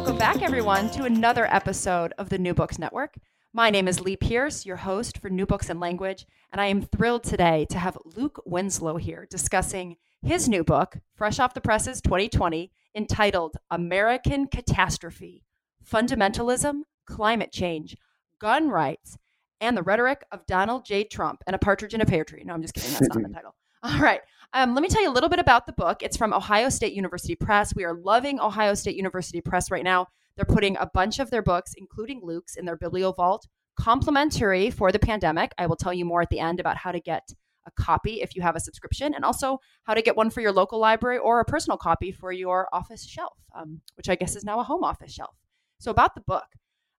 Welcome back, everyone, to another episode of the New Books Network. My name is Lee Pierce, your host for New Books and Language, and I am thrilled today to have Luke Winslow here discussing his new book, fresh off the presses 2020, entitled American Catastrophe Fundamentalism, Climate Change, Gun Rights, and the Rhetoric of Donald J. Trump and a Partridge in a Pear Tree. No, I'm just kidding. That's not the title. All right. Um, let me tell you a little bit about the book. It's from Ohio State University Press. We are loving Ohio State University Press right now. They're putting a bunch of their books, including Luke's, in their BiblioVault, complimentary for the pandemic. I will tell you more at the end about how to get a copy if you have a subscription, and also how to get one for your local library or a personal copy for your office shelf, um, which I guess is now a home office shelf. So, about the book.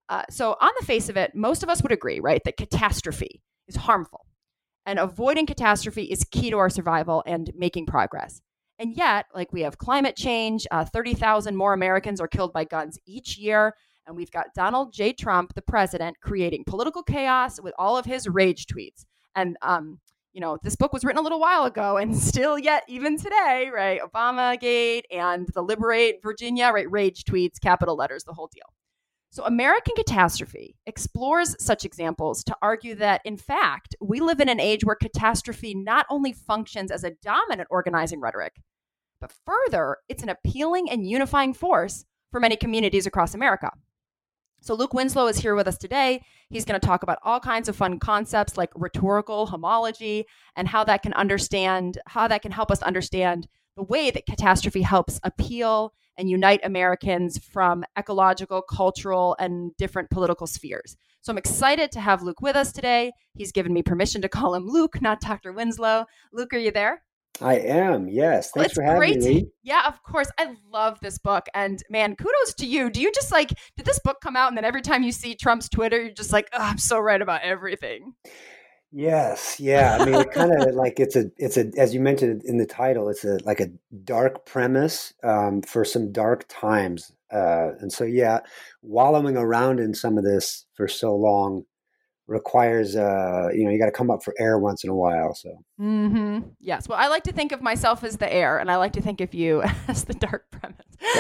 Uh, so, on the face of it, most of us would agree, right, that catastrophe is harmful and avoiding catastrophe is key to our survival and making progress. And yet, like we have climate change, uh, 30,000 more Americans are killed by guns each year. And we've got Donald J. Trump, the president, creating political chaos with all of his rage tweets. And, um, you know, this book was written a little while ago and still yet, even today, right? Obamagate and the Liberate Virginia, right? Rage tweets, capital letters, the whole deal. So, American Catastrophe explores such examples to argue that, in fact, we live in an age where catastrophe not only functions as a dominant organizing rhetoric, but further, it's an appealing and unifying force for many communities across America. So, Luke Winslow is here with us today. He's going to talk about all kinds of fun concepts like rhetorical homology and how that can understand, how that can help us understand the way that catastrophe helps appeal and unite Americans from ecological, cultural, and different political spheres. So I'm excited to have Luke with us today. He's given me permission to call him Luke, not Dr. Winslow. Luke, are you there? I am. Yes. Thanks well, for having great. me. Yeah, of course. I love this book. And man, kudos to you. Do you just like, did this book come out and then every time you see Trump's Twitter, you're just like, oh, I'm so right about everything? Yes, yeah. I mean, it kind of like it's a it's a as you mentioned in the title, it's a like a dark premise um, for some dark times, uh, and so yeah, wallowing around in some of this for so long requires uh you know you got to come up for air once in a while so. Mm-hmm. yes. Well i like to think of myself as the air and i like to think of you as the dark premise.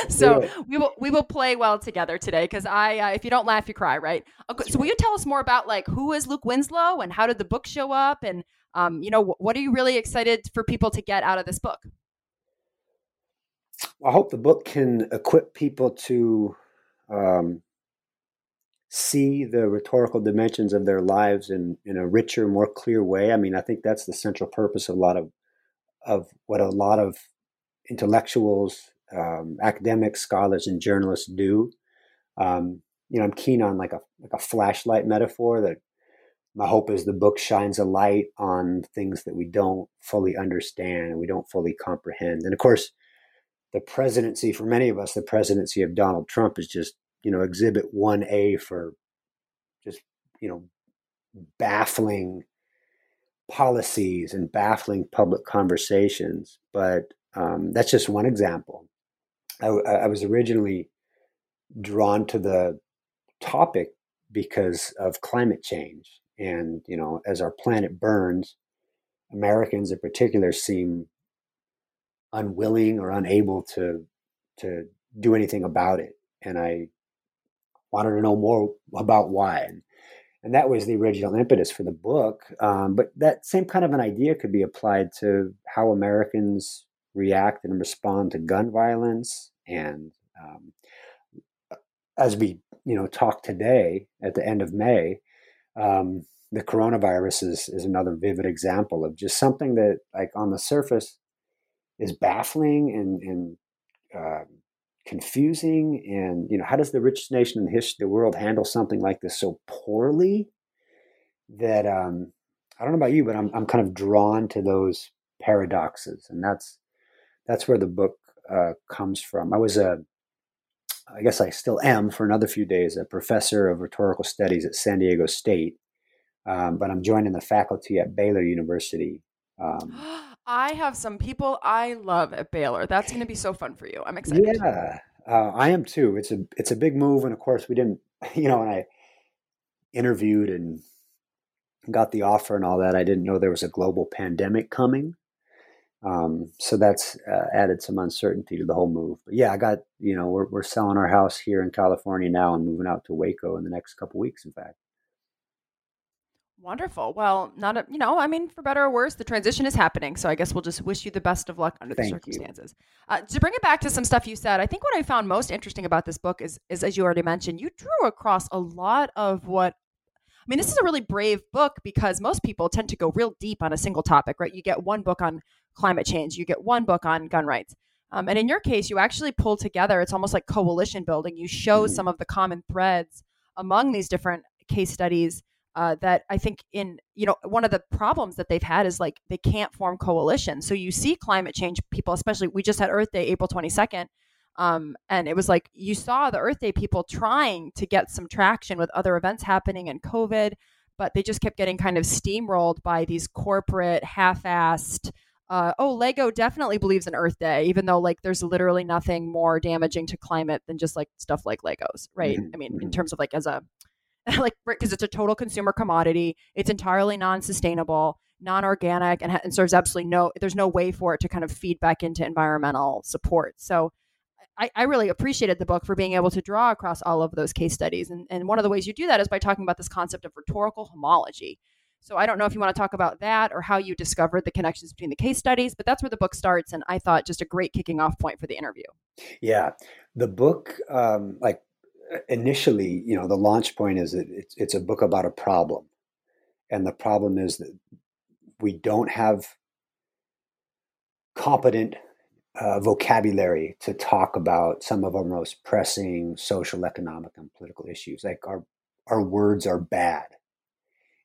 So we will we will play well together today because i uh, if you don't laugh you cry right? Okay, so will you tell us more about like who is luke winslow and how did the book show up and um, you know what are you really excited for people to get out of this book? I hope the book can equip people to um, see the rhetorical dimensions of their lives in, in a richer, more clear way. I mean, I think that's the central purpose of a lot of of what a lot of intellectuals, um, academics, scholars, and journalists do. Um, you know, I'm keen on like a like a flashlight metaphor that my hope is the book shines a light on things that we don't fully understand and we don't fully comprehend. And of course, the presidency for many of us, the presidency of Donald Trump is just you know exhibit 1a for just you know baffling policies and baffling public conversations but um, that's just one example. I, I, was originally drawn to the topic because of climate change and you know as our planet burns americans in particular seem unwilling or unable to to do anything about it and i wanted to know more about why. And, that was the original impetus for the book. Um, but that same kind of an idea could be applied to how Americans react and respond to gun violence. And um, as we, you know, talk today at the end of May, um, the coronavirus is, is another vivid example of just something that, like, on the surface, is baffling and, and uh, confusing and you know how does the richest nation in the history of the world handle something like this so poorly that um, i don't know about you but i'm, I'm kind of drawn to those paradoxes and that's that's where the book uh, comes from. I was a, I guess I still am for another few days, a professor of rhetorical studies at San Diego State, um, but I'm joining the faculty at Baylor University. Um, I have some people I love at Baylor. That's going to be so fun for you. I'm excited. Yeah, uh, I am too. It's a it's a big move, and of course, we didn't. You know, when I interviewed and got the offer and all that, I didn't know there was a global pandemic coming. Um, so that's uh, added some uncertainty to the whole move. But yeah, I got you know we're we're selling our house here in California now and moving out to Waco in the next couple weeks. In fact. Wonderful. Well, not a, you know, I mean, for better or worse, the transition is happening. So I guess we'll just wish you the best of luck under Thank the circumstances. Uh, to bring it back to some stuff you said, I think what I found most interesting about this book is, is as you already mentioned, you drew across a lot of what. I mean, this is a really brave book because most people tend to go real deep on a single topic, right? You get one book on climate change, you get one book on gun rights. Um, and in your case, you actually pull together, it's almost like coalition building. You show mm-hmm. some of the common threads among these different case studies uh, that I think in you know one of the problems that they've had is like they can't form coalitions. So you see climate change people, especially we just had Earth Day, April twenty second, um, and it was like you saw the Earth Day people trying to get some traction with other events happening and COVID, but they just kept getting kind of steamrolled by these corporate half-assed. Uh, oh, Lego definitely believes in Earth Day, even though like there's literally nothing more damaging to climate than just like stuff like Legos, right? Mm-hmm. I mean, in mm-hmm. terms of like as a like because it's a total consumer commodity. It's entirely non-sustainable, non-organic, and, and serves absolutely no. There's no way for it to kind of feed back into environmental support. So. I, I really appreciated the book for being able to draw across all of those case studies. And, and one of the ways you do that is by talking about this concept of rhetorical homology. So I don't know if you want to talk about that or how you discovered the connections between the case studies, but that's where the book starts. And I thought just a great kicking off point for the interview. Yeah. The book, um, like initially, you know, the launch point is that it's, it's a book about a problem. And the problem is that we don't have competent uh, vocabulary to talk about some of our most pressing social, economic, and political issues. Like our our words are bad,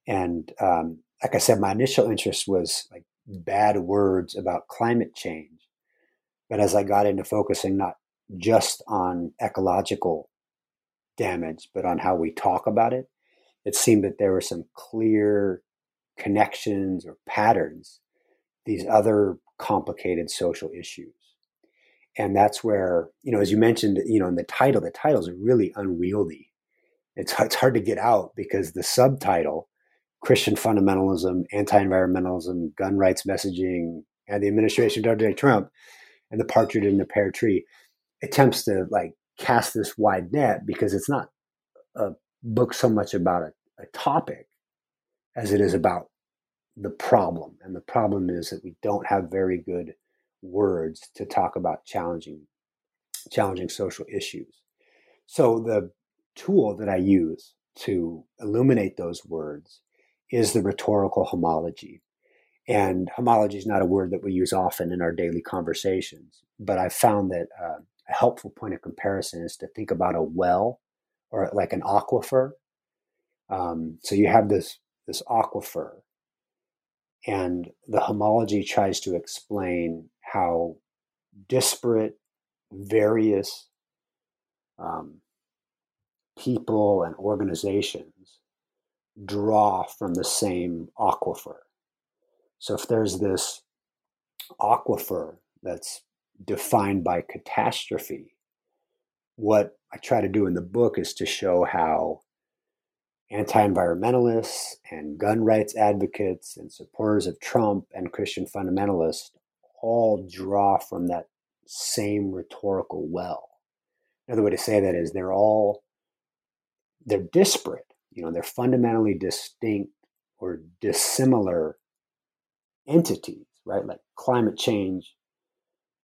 and um, like I said, my initial interest was like bad words about climate change. But as I got into focusing not just on ecological damage, but on how we talk about it, it seemed that there were some clear connections or patterns, these other complicated social issues. And that's where, you know, as you mentioned, you know, in the title, the title is really unwieldy. It's, it's hard to get out because the subtitle, Christian fundamentalism, anti-environmentalism, gun rights messaging, and the administration of Donald Trump, and the partridge in the pear tree, attempts to like cast this wide net because it's not a book so much about a, a topic as it is about the problem. And the problem is that we don't have very good words to talk about challenging challenging social issues. So the tool that I use to illuminate those words is the rhetorical homology. And homology is not a word that we use often in our daily conversations, but I've found that uh, a helpful point of comparison is to think about a well or like an aquifer. Um, so you have this this aquifer, and the homology tries to explain how disparate, various um, people and organizations draw from the same aquifer. So if there's this aquifer that's defined by catastrophe. What I try to do in the book is to show how anti environmentalists and gun rights advocates and supporters of Trump and Christian fundamentalists all draw from that same rhetorical well. Another way to say that is they're all they're disparate, you know, they're fundamentally distinct or dissimilar entities, right? Like climate change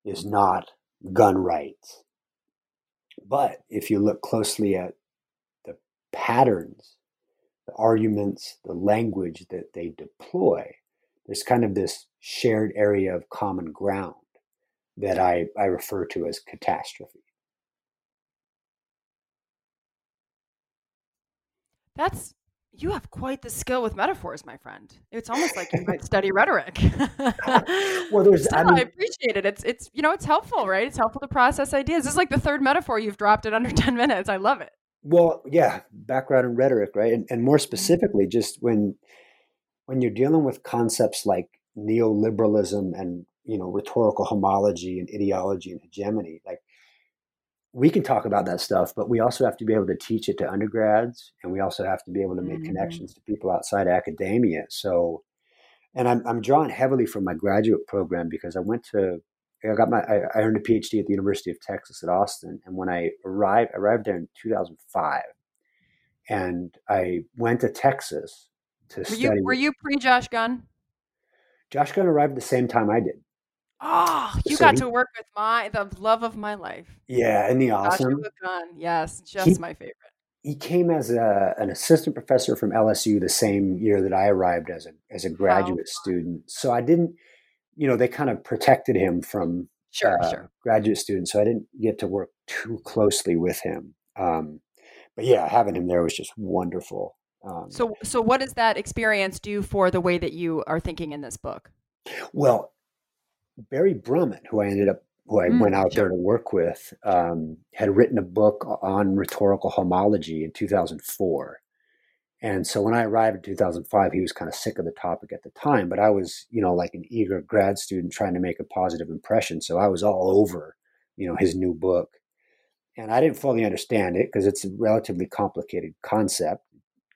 is not gun rights. But if you look closely at the patterns, the arguments, the language that they deploy, there's kind of this shared area of common ground that I, I refer to as catastrophe. That's You have quite the skill with metaphors, my friend. It's almost like you might study rhetoric. well, there's. Still, I, mean, I, appreciate it. It's it's you know it's helpful, right? It's helpful to process ideas. This is like the third metaphor you've dropped in under ten minutes. I love it. Well, yeah, background in rhetoric, right? And, and more mm-hmm. specifically, just when when you're dealing with concepts like neoliberalism and you know rhetorical homology and ideology and hegemony, like we can talk about that stuff, but we also have to be able to teach it to undergrads, and we also have to be able to make mm-hmm. connections to people outside academia. So, and I'm I'm drawing heavily from my graduate program because I went to I got my I, earned a PhD at the University of Texas at Austin, and when I arrived, I arrived there in 2005, and I went to Texas to were study. You, were you pre Josh Gunn? Josh Gunn arrived the same time I did. Oh, you so got to work with my the love of my life. Yeah, and the awesome? Gunn, yes, just he, my favorite. He came as a, an assistant professor from LSU the same year that I arrived as a as a graduate student. So I didn't you know, they kind of protected him from sure, uh, sure. graduate students. So I didn't get to work too closely with him. Um, but yeah, having him there was just wonderful. Um, so, so what does that experience do for the way that you are thinking in this book? Well, Barry Brummett, who I ended up, who I mm, went out sure. there to work with, um, had written a book on rhetorical homology in 2004. And so when I arrived in 2005, he was kind of sick of the topic at the time, but I was, you know, like an eager grad student trying to make a positive impression. So I was all over, you know, his new book. And I didn't fully understand it because it's a relatively complicated concept.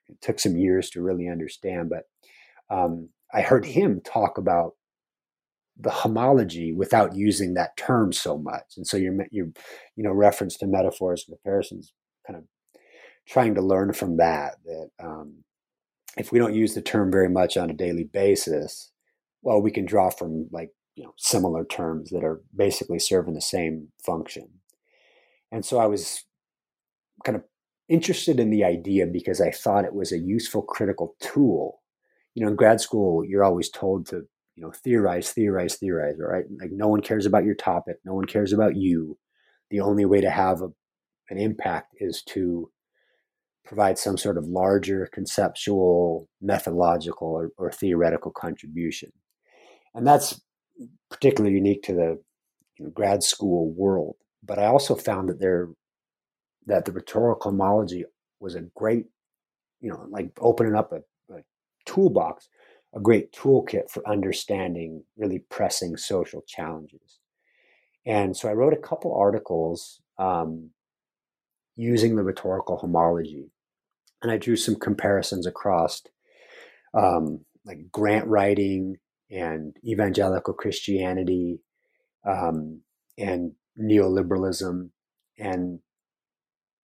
It took some years to really understand, but um, I heard him talk about the homology without using that term so much. And so your, your, you know, reference to metaphors and comparisons kind of trying to learn from that that um, if we don't use the term very much on a daily basis, well, we can draw from like you know similar terms that are basically serving the same function. And so I was kind of interested in the idea because I thought it was a useful critical tool. You know, in grad school, you're always told to you know theorize, theorize, theorize, right? Like no one cares about your topic, no one cares about you. The only way to have a, an impact is to provide some sort of larger conceptual, methodological, or, or theoretical contribution. And that's particularly unique to the you know, grad school world. But I also found that there that the rhetorical homology was a great, you know, like opening up a, a toolbox, a great toolkit for understanding really pressing social challenges. And so I wrote a couple articles um, using the rhetorical homology and I drew some comparisons across um, like grant writing and evangelical Christianity um, and neoliberalism. And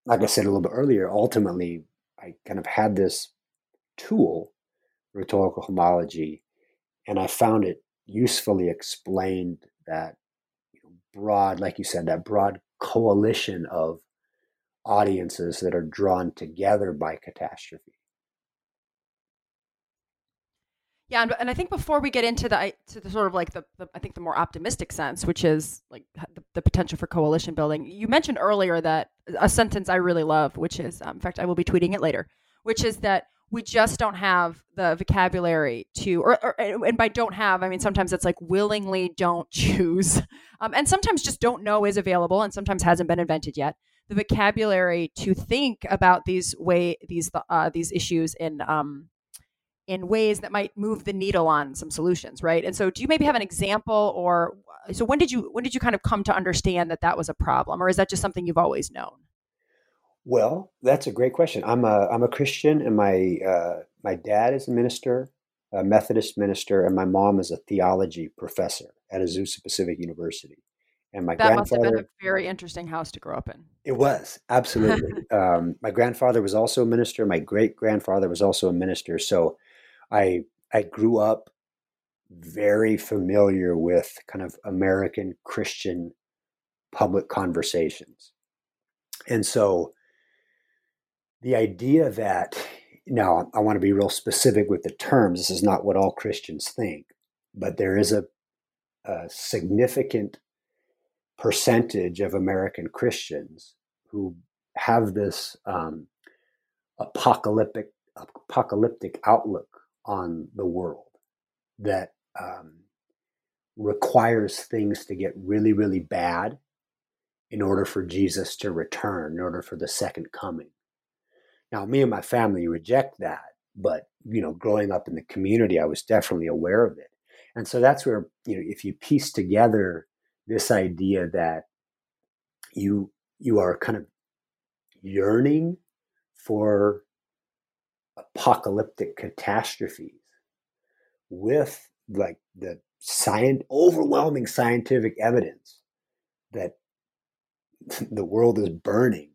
like I said a little bit earlier, ultimately, I kind of had this tool, rhetorical homology, and I found it usefully explained that broad, like you said, that broad coalition of audiences that are drawn together by catastrophe. Yeah, and, and I think before we get into the to the sort of like the, the I think the more optimistic sense, which is like the, the, potential for coalition building, you mentioned earlier that a sentence I really love, which is, um, in fact, I will be tweeting it later, which is that we just don't have the vocabulary to, or, or and by don't have, I mean sometimes it's like willingly don't choose, um, and sometimes just don't know is available, and sometimes hasn't been invented yet the vocabulary to think about these way these uh, these issues in um, in ways that might move the needle on some solutions, right? And so, do you maybe have an example, or so when did you when did you kind of come to understand that that was a problem, or is that just something you've always known? Well, that's a great question. I'm a I'm a Christian, and my uh, my dad is a minister, a Methodist minister, and my mom is a theology professor at Azusa Pacific University. And my that grandfather, must have been a very interesting house to grow up in. It was absolutely. um, my grandfather was also a minister. My great grandfather was also a minister. So, I I grew up very familiar with kind of American Christian public conversations, and so the idea that now I want to be real specific with the terms. This is not what all Christians think, but there is a, a significant percentage of American Christians who have this um, apocalyptic apocalyptic outlook on the world that um, requires things to get really, really bad in order for Jesus to return, in order for the second coming. Now, me and my family reject that, but you know, growing up in the community, I was definitely aware of it. And so that's where, you know, if you piece together this idea that you you are kind of yearning for apocalyptic catastrophes with like the science overwhelming scientific evidence that the world is burning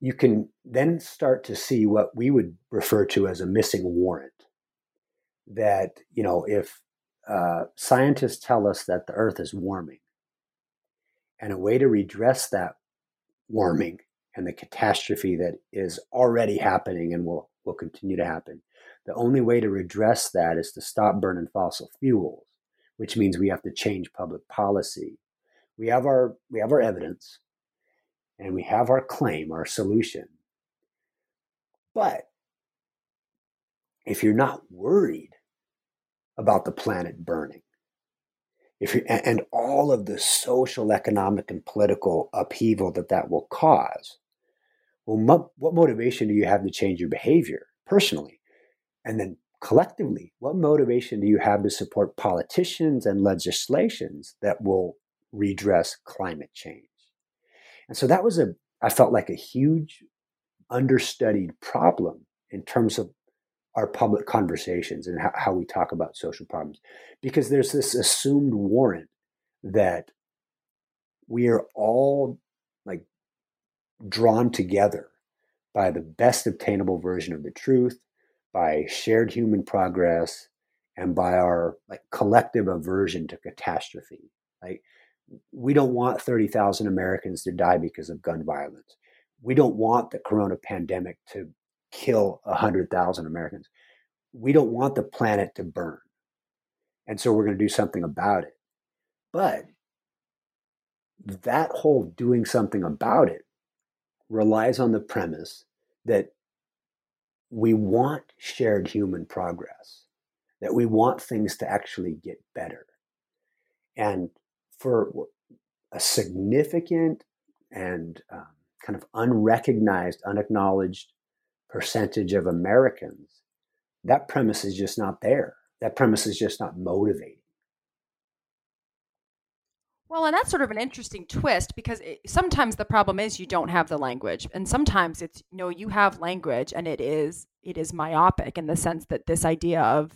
you can then start to see what we would refer to as a missing warrant that you know if uh, scientists tell us that the earth is warming and a way to redress that warming and the catastrophe that is already happening and will, will continue to happen. The only way to redress that is to stop burning fossil fuels, which means we have to change public policy. We have our we have our evidence and we have our claim, our solution. But if you're not worried about the planet burning, if you, and all of the social, economic, and political upheaval that that will cause, well, mo- what motivation do you have to change your behavior personally? And then collectively, what motivation do you have to support politicians and legislations that will redress climate change? And so that was a, I felt like a huge understudied problem in terms of our public conversations and how, how we talk about social problems. Because there's this assumed warrant that we are all like drawn together by the best obtainable version of the truth by shared human progress and by our like collective aversion to catastrophe like we don't want 30,000 Americans to die because of gun violence. We don't want the corona pandemic to kill 100,000 Americans. We don't want the planet to burn. And so we're going to do something about it. But that whole doing something about it relies on the premise that we want shared human progress, that we want things to actually get better. And for a significant and um, kind of unrecognized, unacknowledged percentage of Americans, that premise is just not there. That premise is just not motivating. Well, and that's sort of an interesting twist because it, sometimes the problem is you don't have the language, and sometimes it's you know you have language and it is it is myopic in the sense that this idea of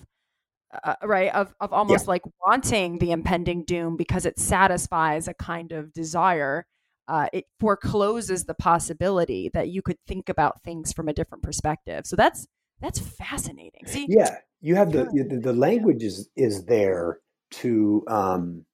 uh, right of of almost yeah. like wanting the impending doom because it satisfies a kind of desire uh, it forecloses the possibility that you could think about things from a different perspective. So that's that's fascinating. See yeah you have the the, the language is is there to um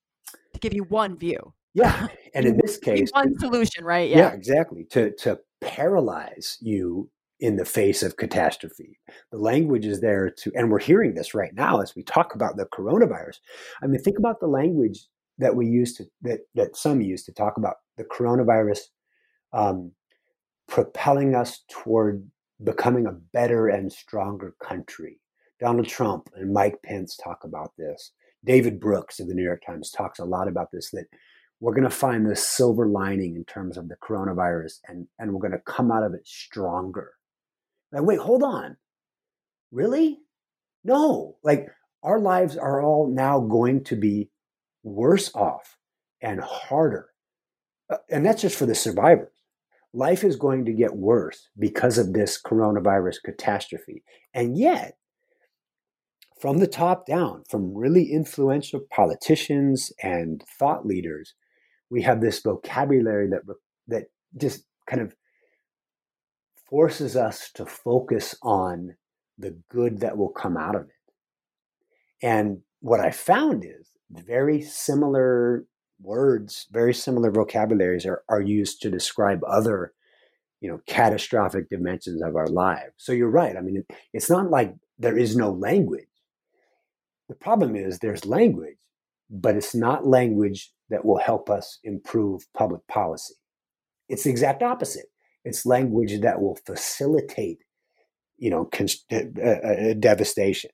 to give you one view. Yeah and in this case one solution right? Yeah. yeah. exactly to to paralyze you in the face of catastrophe. The language is there to, and we're hearing this right now as we talk about the coronavirus. I mean, think about the language that we use to, that, that some use to talk about the coronavirus um, propelling us toward becoming a better and stronger country. Donald Trump and Mike Pence talk about this. David Brooks of the New York Times talks a lot about this that we're going to find this silver lining in terms of the coronavirus and, and we're going to come out of it stronger. Like, wait, hold on. Really? No. Like, our lives are all now going to be worse off and harder. Uh, and that's just for the survivors. Life is going to get worse because of this coronavirus catastrophe. And yet, from the top down, from really influential politicians and thought leaders, we have this vocabulary that that just kind of forces us to focus on the good that will come out of it. And what I found is very similar words, very similar vocabularies are, are used to describe other, you know, catastrophic dimensions of our lives. So you're right. I mean, it's not like there is no language. The problem is there's language, but it's not language that will help us improve public policy. It's the exact opposite. It's language that will facilitate you know, const- uh, uh, devastation.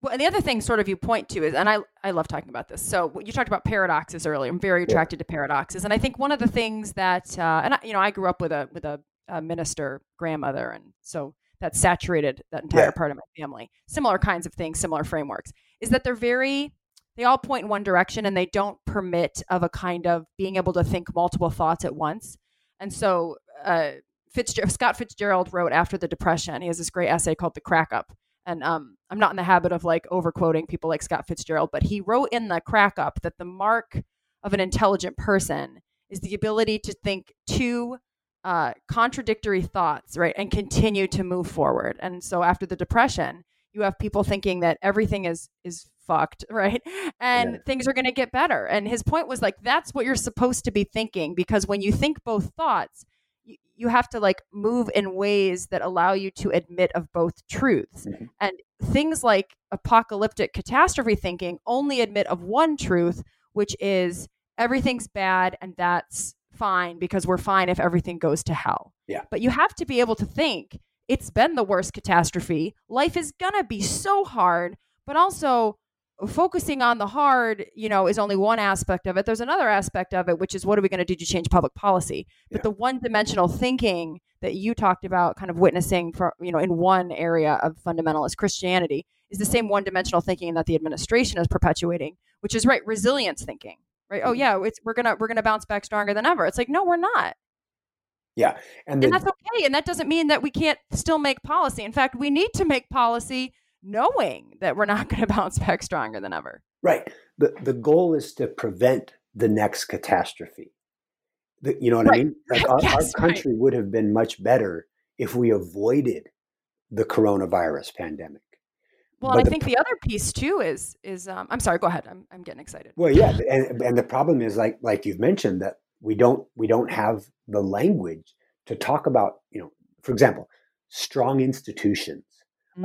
Well, and the other thing, sort of, you point to is, and I I love talking about this. So you talked about paradoxes earlier. I'm very attracted yeah. to paradoxes, and I think one of the things that, uh, and I, you know, I grew up with a with a, a minister grandmother, and so that saturated that entire yeah. part of my family. Similar kinds of things, similar frameworks, is that they're very they all point in one direction and they don't permit of a kind of being able to think multiple thoughts at once. And so uh, Fitzgerald, Scott Fitzgerald wrote after the Depression. He has this great essay called "The Crack Up," and um, I'm not in the habit of like overquoting people like Scott Fitzgerald, but he wrote in the Crack Up that the mark of an intelligent person is the ability to think two uh, contradictory thoughts, right, and continue to move forward. And so after the Depression, you have people thinking that everything is is fucked, right? And yeah. things are going to get better. And his point was like that's what you're supposed to be thinking because when you think both thoughts, you, you have to like move in ways that allow you to admit of both truths. Mm-hmm. And things like apocalyptic catastrophe thinking only admit of one truth, which is everything's bad and that's fine because we're fine if everything goes to hell. Yeah. But you have to be able to think it's been the worst catastrophe. Life is going to be so hard, but also focusing on the hard, you know, is only one aspect of it. There's another aspect of it, which is what are we going to do to change public policy? But yeah. the one dimensional thinking that you talked about kind of witnessing for, you know, in one area of fundamentalist Christianity is the same one dimensional thinking that the administration is perpetuating, which is right, resilience thinking. Right. Oh mm-hmm. yeah, it's, we're gonna we're gonna bounce back stronger than ever. It's like no, we're not. Yeah, and, the, and that's okay. And that doesn't mean that we can't still make policy. In fact, we need to make policy knowing that we're not going to bounce back stronger than ever. Right. The the goal is to prevent the next catastrophe. The, you know what right. I mean? Like our, yes, our country right. would have been much better if we avoided the coronavirus pandemic. Well, I think the other piece too is is um, I'm sorry. Go ahead. I'm I'm getting excited. Well, yeah, and and the problem is like like you've mentioned that we don't we don't have the language to talk about you know for example strong institutions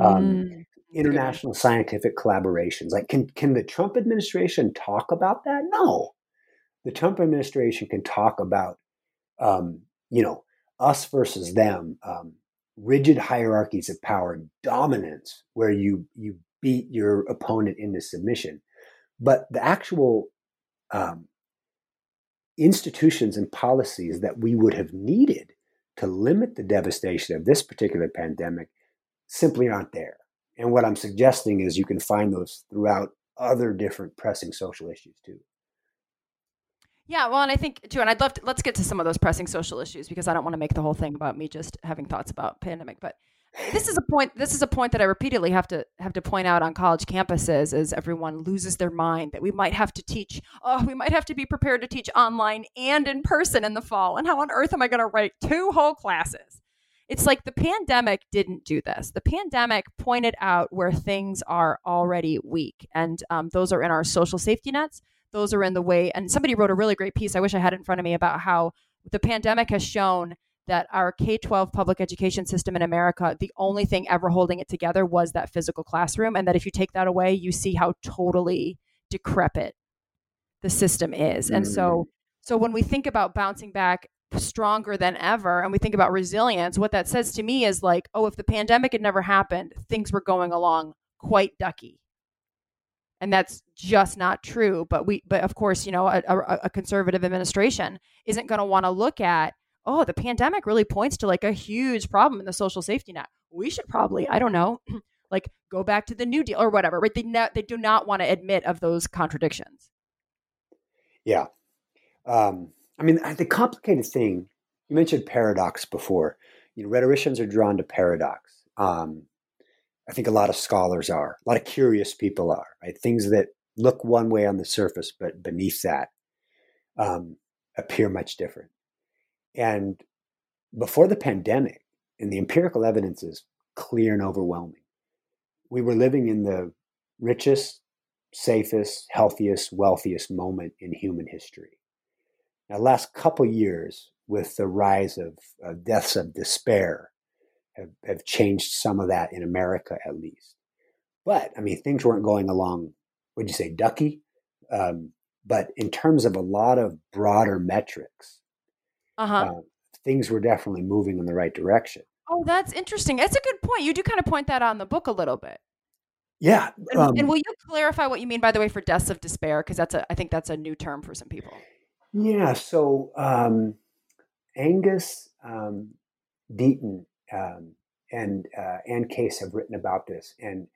um, mm international scientific collaborations. Like, can can the Trump administration talk about that? No, the Trump administration can talk about, um, you know, us versus them, um, rigid hierarchies of power, dominance, where you you beat your opponent into submission. But the actual um, institutions and policies that we would have needed to limit the devastation of this particular pandemic simply aren't there. And what I'm suggesting is you can find those throughout other different pressing social issues too. Yeah, well, and I think too, and I'd love to let's get to some of those pressing social issues because I don't want to make the whole thing about me just having thoughts about pandemic. But this is a point. This is a point that I repeatedly have to have to point out on college campuses as everyone loses their mind that we might have to teach. Oh, we might have to be prepared to teach online and in person in the fall. And how on earth am I going to write two whole classes? It's like the pandemic didn't do this. The pandemic pointed out where things are already weak, and um, those are in our social safety nets. Those are in the way. And somebody wrote a really great piece. I wish I had it in front of me about how the pandemic has shown that our K 12 public education system in America, the only thing ever holding it together was that physical classroom. And that if you take that away, you see how totally decrepit the system is. And so, mm. so when we think about bouncing back stronger than ever and we think about resilience, what that says to me is like, oh, if the pandemic had never happened, things were going along quite ducky. And that's just not true. But we, but of course, you know, a, a, a conservative administration isn't going to want to look at, oh, the pandemic really points to like a huge problem in the social safety net. We should probably, I don't know, like go back to the New Deal or whatever. Right? They ne- they do not want to admit of those contradictions. Yeah. Um, I mean, the complicated thing, you mentioned paradox before. You know, rhetoricians are drawn to paradox. Um, I think a lot of scholars are, a lot of curious people are, right? Things that look one way on the surface, but beneath that um, appear much different. And before the pandemic, and the empirical evidence is clear and overwhelming, we were living in the richest, safest, healthiest, wealthiest moment in human history. Now, last couple years, with the rise of uh, deaths of despair, have, have changed some of that in America at least. But I mean, things weren't going along. Would you say ducky? Um, but in terms of a lot of broader metrics, uh-huh. uh, things were definitely moving in the right direction. Oh, that's interesting. That's a good point. You do kind of point that out in the book a little bit. Yeah. And, um, and will you clarify what you mean, by the way, for deaths of despair? Because that's a, I think that's a new term for some people. Yeah. So um, Angus um, Deaton um, and uh, Anne Case have written about this, and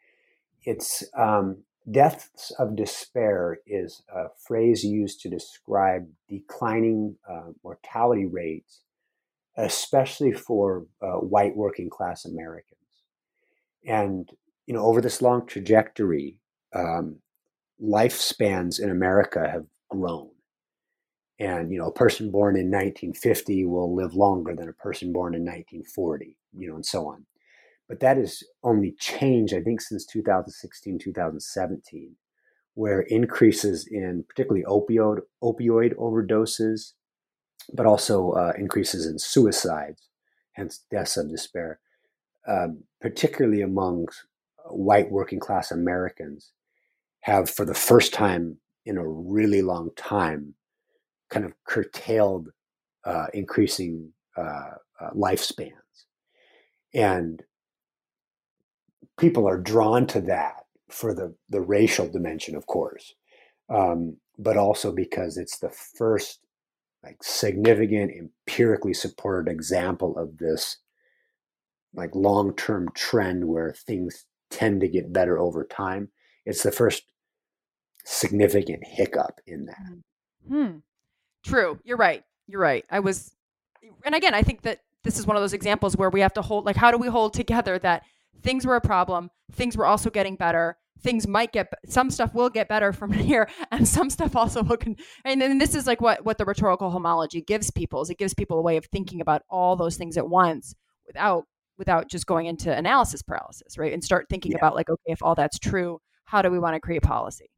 it's um, deaths of despair is a phrase used to describe declining uh, mortality rates, especially for uh, white working class Americans. And you know, over this long trajectory, um, lifespans in America have grown. And you know, a person born in 1950 will live longer than a person born in 1940. You know, and so on. But that has only changed, I think, since 2016, 2017, where increases in particularly opioid opioid overdoses, but also uh, increases in suicides, hence deaths of despair, um, particularly among white working class Americans, have for the first time in a really long time kind of curtailed uh, increasing uh, uh lifespans. And people are drawn to that for the, the racial dimension, of course, um, but also because it's the first like significant empirically supported example of this like long-term trend where things tend to get better over time. It's the first significant hiccup in that. Hmm. True. You're right. You're right. I was, and again, I think that this is one of those examples where we have to hold, like, how do we hold together that things were a problem, things were also getting better, things might get some stuff will get better from here and some stuff also will con- and then this is like what what the rhetorical homology gives people is it gives people a way of thinking about all those things at once without without just going into analysis paralysis right and start thinking Yeah. about like okay if all that's true how do we want to create policy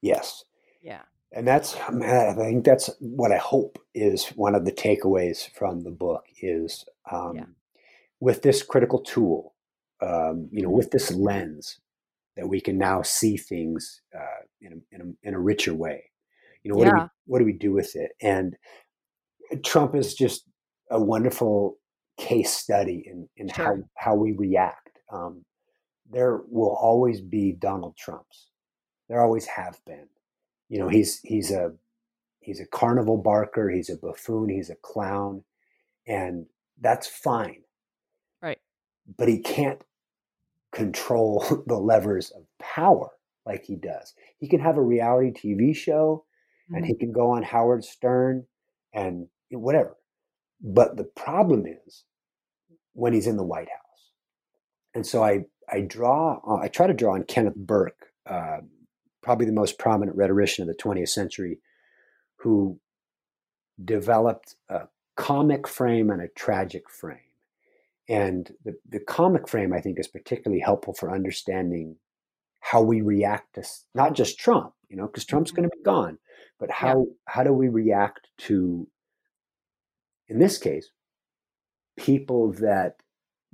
Yes. yeah And that's, I think that's what I hope is one of the takeaways from the book is um, Yeah. with this critical tool, um, you know, with this lens that we can now see things uh, in, a, in, a, in a richer way. You know, what, do we, what do we do with it? And Trump is just a wonderful case study in, in how, how we react. Um, there will always be Donald Trumps. There always have been you know he's he's a he's a carnival barker he's a buffoon he's a clown and that's fine. Right. but he can't control the levers of power like he does. He can have a reality tv show and he can go on howard stern and whatever. But the problem is when he's in the white house. And so i i draw i try to draw on kenneth burke uh, probably the most prominent rhetorician of the 20th century, who developed a comic frame and a tragic frame. And the, the comic frame, I think, is particularly helpful for understanding how we react to not just Trump, you know, because Trump's mm-hmm. going to be gone, but how how do we react to, in this case, people that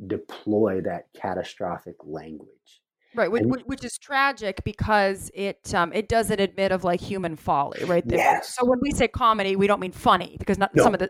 deploy that catastrophic language. Right, which, And- which- is tragic because it um, it doesn't admit of like human folly, right? Yes. So when we say comedy, we don't mean funny because not No. some of the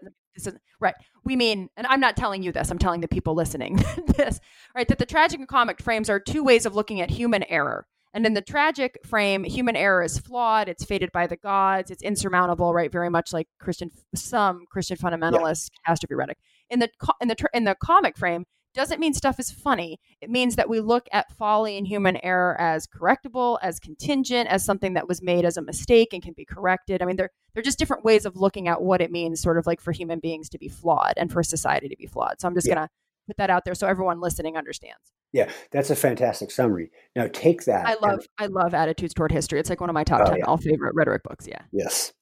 right. We mean, and I'm not telling you this. I'm telling the people listening this, right? That the tragic and comic frames are two ways of looking at human error. And in the tragic frame, human error is flawed. It's fated by the gods. It's insurmountable, right? Very much like Christian, some Christian fundamentalists, catastrophe rhetoric. In the in the in the comic frame, doesn't mean stuff is funny. It means that we look at folly and human error as correctable, as contingent, as something that was made as a mistake and can be corrected. I mean, they're they're just different ways of looking at what it means, sort of like for human beings to be flawed and for society to be flawed. So I'm just Yeah. gonna put that out there so everyone listening understands. Yeah, that's a fantastic summary. Now take that. I and- love I love attitudes toward history. It's like one of my top oh, ten yeah. all favorite rhetoric books. Yeah. Yes.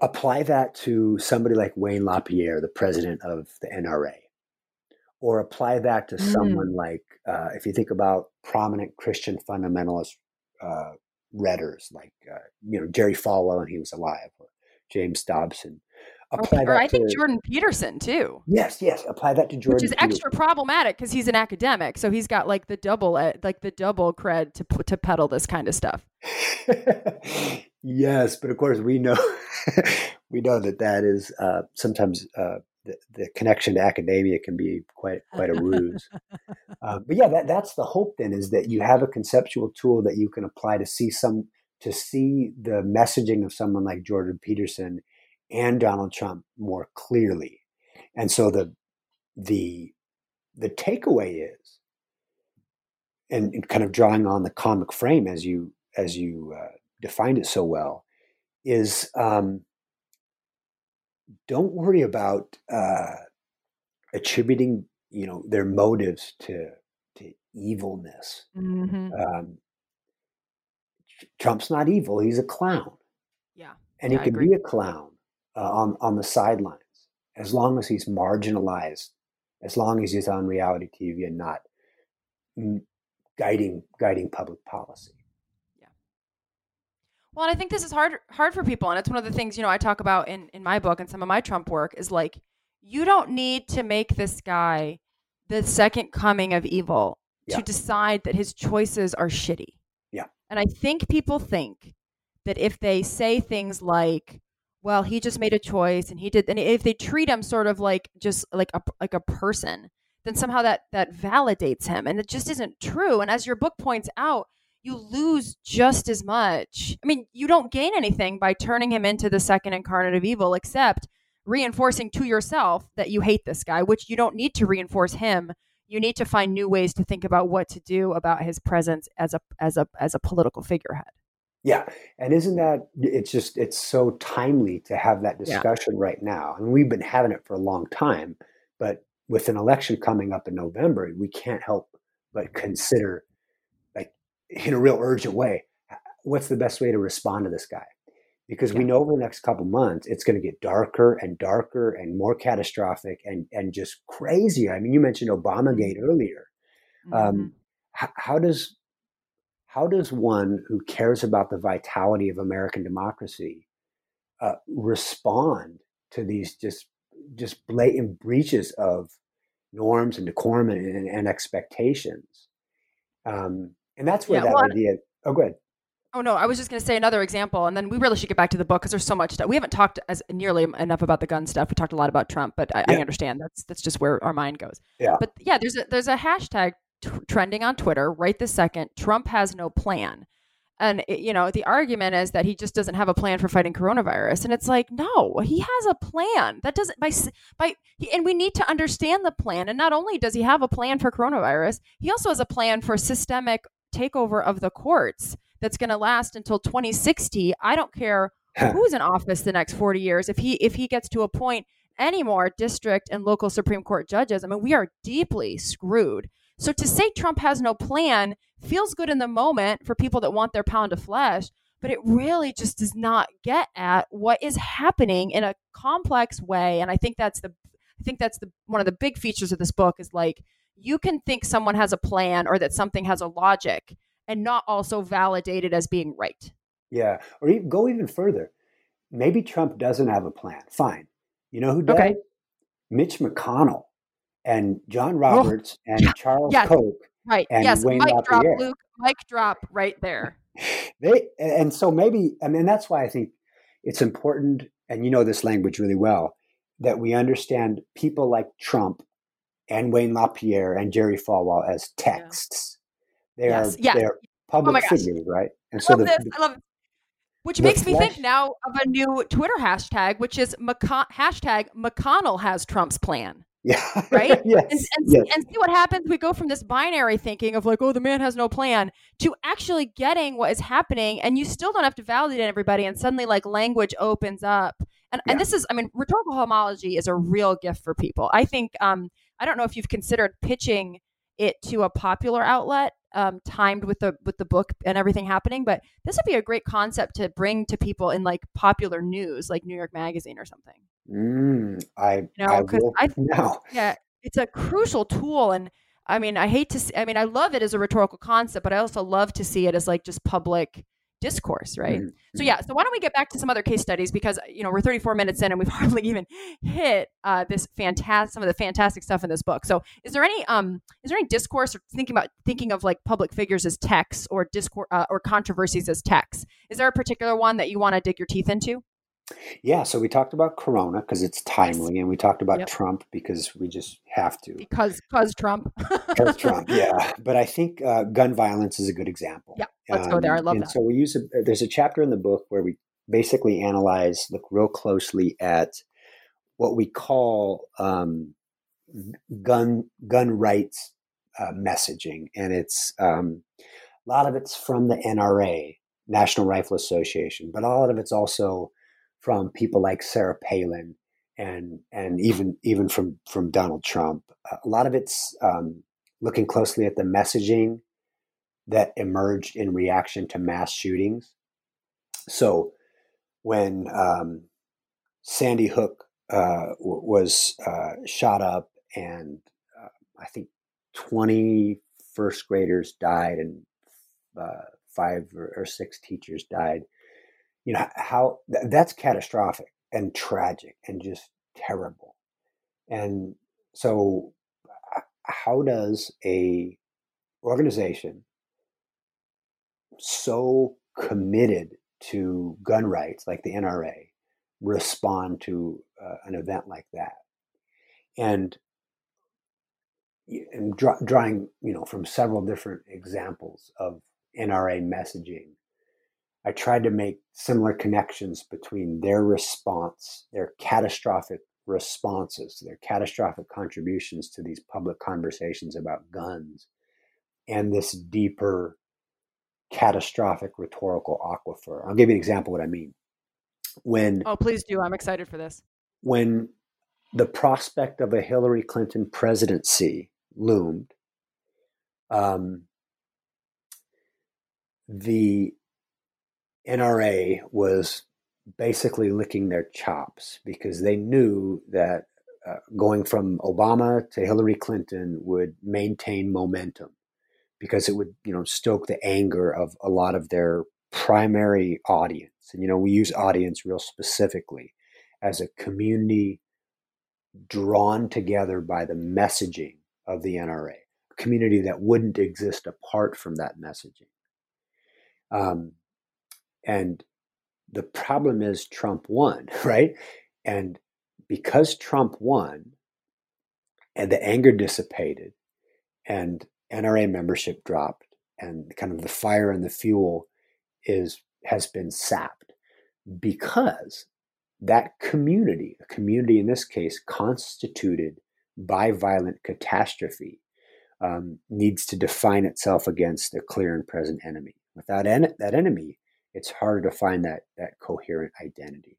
Apply that to somebody like Wayne LaPierre, the president of the NRA, or apply that to Mm. someone like, uh, if you think about prominent Christian fundamentalist uh, rhetors like, uh, you know, Jerry Falwell when he was alive, or James Dobson. Or, Apply or that I think Jordan Peterson too. Yes, yes. Apply that to Jordan. which is Peterson. extra problematic because he's an academic, so he's got like the double, uh, like the double cred to put to peddle this kind of stuff. yes, but of course we know we know that that is uh, sometimes uh, the, the connection to academia can be quite quite a ruse. uh, but yeah, that, that's the hope. Then is that you have a conceptual tool that you can apply to see some to see the messaging of someone like Jordan Peterson and Donald Trump more clearly. And so the the the takeaway is, and, and kind of drawing on the comic frame as you as you uh, defined it so well, is um, don't worry about uh, attributing you know their motives to to evilness. Mm-hmm. Um, Trump's not evil; he's a clown. Yeah, and yeah, he can be a clown uh, on on the sidelines as long as he's marginalized, as long as he's on reality TV and not guiding guiding public policy. Well, and I think this is hard hard for people, and it's one of the things you know I talk about in in my book and some of my Trump work is like you don't need to make this guy the second coming of evil yeah. to decide that his choices are shitty. Yeah. And I think people think that if they say things like, "Well, he just made a choice and he did," and if they treat him sort of like just like a like a person, then somehow that that validates him, and it just isn't true. And as your book points out, you lose just as much. I mean, you don't gain anything by turning him into the second incarnate of evil, except reinforcing to yourself that you hate this guy, which you don't need to reinforce him. You need to find new ways to think about what to do about his presence as a as a as a political figurehead. Yeah, and isn't that it's just it's so timely to have that discussion yeah. right now. I mean, we've been having it for a long time, but with an election coming up in November, we can't help but consider in a real urgent way what's the best way to respond to this guy? Because yeah. we know over the next couple months it's going to get darker and darker and more catastrophic and and just crazier i mean you mentioned obamagate earlier. Um, mm-hmm. um, how, how does how does one who cares about the vitality of american democracy uh, respond to these just just blatant breaches of norms and decorum and, and, and expectations? Um, and that's where yeah, that well, idea. Oh, go ahead. Oh no, I was just going to say another example, and then we really should get back to the book because there's so much stuff. We haven't talked as nearly enough about the gun stuff. We talked a lot about Trump, but I, yeah. I understand that's that's just where our mind goes. Yeah. But yeah, there's a there's a hashtag t- trending on Twitter right this second. Trump has no plan, and it, you know the argument is that he just doesn't have a plan for fighting coronavirus, and it's like no, he has a plan. That doesn't by by, and we need to understand the plan. And not only does he have a plan for coronavirus, he also has a plan for systemic takeover of the courts that's going to last until 2060. I don't care who's in office the next 40 years. If he if he gets to appoint any more district and local Supreme Court judges, I mean, we are deeply screwed. So to say Trump has no plan feels good in the moment for people that want their pound of flesh, but it really just does not get at what is happening in a complex way. And I think that's the I think that's the one of the big features of this book is like you can think someone has a plan or that something has a logic and not also validate it as being right. Yeah. Or even, go even further. Maybe Trump doesn't have a plan. Fine. You know who does? Okay. Mitch McConnell and John oh, Roberts oh, and Charles yes. Koch. Right. And yes. Wayne Mike drop, Luke. Mike drop right there. they and so maybe I mean that's why I think it's important, and you know this language really well, that we understand people like Trump and Wayne LaPierre and Jerry Falwell as texts. They yes. are yeah. they're public oh figures, right? And I so love the, this. I love. Which makes flesh- me think now of a new Twitter hashtag, which is McCon- hashtag McConnell has Trump's plan. Yeah. Right? yes. And, and, yes. and, see what happens. We go from this binary thinking of like, oh, the man has no plan to actually getting what is happening. And you still don't have to validate everybody. And suddenly, like, language opens up. And, yeah. and this is, I mean, rhetorical homology is a real gift for people. I think um, I don't know if you've considered pitching it to a popular outlet um, timed with the with the book and everything happening but this would be a great concept to bring to people in like popular news like new york magazine or something. Mm, i you know because I, yeah it's a crucial tool and i mean i hate to see, i mean i love it as a rhetorical concept but i also love to see it as like just public discourse, right? Mm-hmm. So yeah, so why don't we get back to some other case studies because you know we're 34 minutes in and we've hardly even hit uh, this fantastic some of the fantastic stuff in this book. So is there any um is there any discourse or thinking about thinking of like public figures as texts or discourse uh, or controversies as texts? Is there a particular one that you want to dig your teeth into? Yeah, so we talked about Corona because it's timely, and we talked about yep. Trump because we just have to. Because because Trump. because Trump, yeah. But I think uh, gun violence is a good example. Yeah, let's um, go there. I love and that. So we use a, there's a chapter in the book where we basically analyze, look real closely at what we call um, gun gun rights uh, messaging, and it's um, a lot of it's from the NRA, National Rifle Association, but a lot of it's also from people like Sarah Palin and and even even from from Donald Trump. A lot of it's um, looking closely at the messaging that emerged in reaction to mass shootings. So when um, Sandy Hook uh, w- was uh, shot up, and uh, I think twenty first graders died, and uh, five or, or six teachers died you know how that's catastrophic and tragic and just terrible and so how does a organization so committed to gun rights like the NRA respond to uh, an event like that. And draw, drawing you know from several different examples of NRA messaging I tried to make similar connections between their response, their catastrophic responses, their catastrophic contributions to these public conversations about guns, and this deeper catastrophic rhetorical aquifer. I'll give you an example what I mean. When Oh, please do. I'm excited for this. When the prospect of a Hillary Clinton presidency loomed, um, the NRA was basically licking their chops because they knew that uh, going from Obama to Hillary Clinton would maintain momentum because it would, you know, stoke the anger of a lot of their primary audience. And, you know, we use audience real specifically as a community drawn together by the messaging of the NRA, a community that wouldn't exist apart from that messaging. Um, and the problem is Trump won, right? And because Trump won and the anger dissipated and NRA membership dropped and kind of the fire and the fuel is has been sapped because that community, a community in this case constituted by violent catastrophe, um, needs to define itself against a clear and present enemy. Without en- that enemy, it's harder to find that that coherent identity.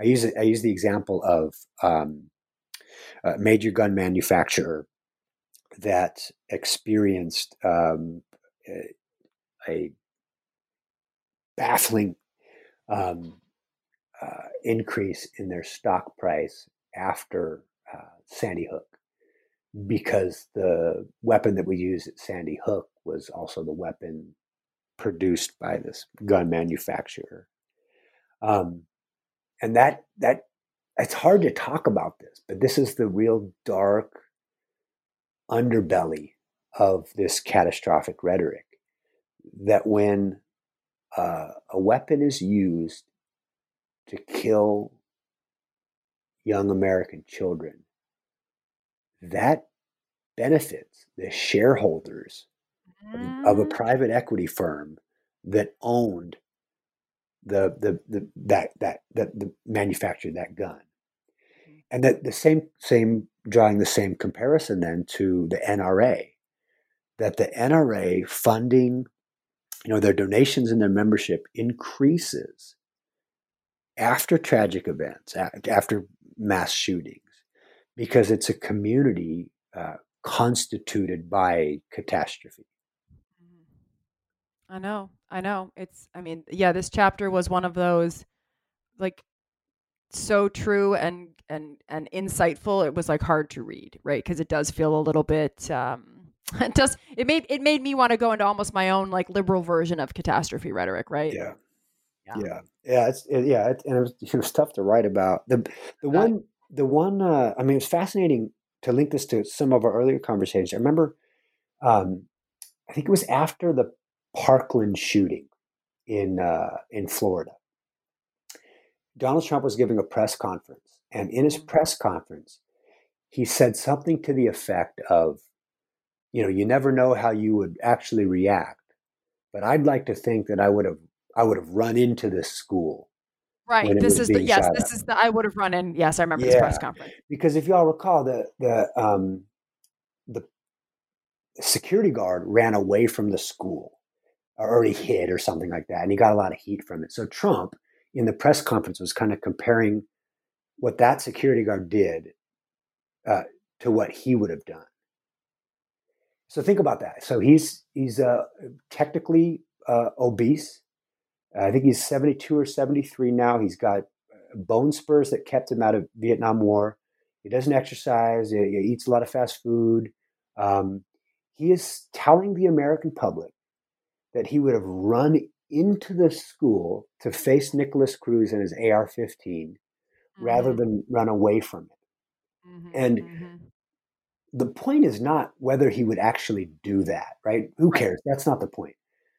I use I use the example of um, major gun manufacturer that experienced um, a, baffling um, uh, increase in their stock price after uh, Sandy Hook because the weapon that we used at Sandy Hook was also the weapon produced by this gun manufacturer. Um, and that that it's hard to talk about this, but this is the real dark underbelly of this catastrophic rhetoric. That when uh, a weapon is used to kill young American children, that benefits the shareholders of a mm. private equity firm that owned the the, the that that that the manufactured that gun mm. and that the same same drawing the same comparison then to the NRA that the NRA funding you know their donations and their membership increases after tragic events after mass shootings because it's a community uh, constituted by catastrophe I know. I know. It's I mean, yeah, this chapter was one of those like so true and and and insightful. It was like hard to read, right? Because it does feel a little bit um it does it made it made me want to go into almost my own like liberal version of catastrophe rhetoric, right? Yeah. Yeah. Yeah. Yeah, it's it, yeah, it, and it was, it was tough to write about. The the one the one uh I mean, it was fascinating to link this to some of our earlier conversations. I remember um I think it was after the Parkland shooting in uh, in Florida. Donald Trump was giving a press conference, and in his press conference, he said something to the effect of, you know, you never know how you would actually react, but I'd like to think that I would have I would have run into this school. Right. This is the yes. This is the I would have run in. Yes, I remember yeah. this press conference. Because if y'all recall, the the um, the security guard ran away from the school, or he hid or something like that, and he got a lot of heat from it. So Trump, in the press conference, was kind of comparing what that security guard did uh, to what he would have done. So think about that. So he's he's uh, technically uh, obese. I think he's 72 or 73 now. He's got uh, bone spurs that kept him out of Vietnam War. He doesn't exercise. He, he eats a lot of fast food. Um, he is telling the American public that he would have run into the school to face Nikolas Cruz and his AR-15 mm-hmm. rather than run away from it. Mm-hmm, and mm-hmm. the point is not whether he would actually do that, right? Who cares? That's not the point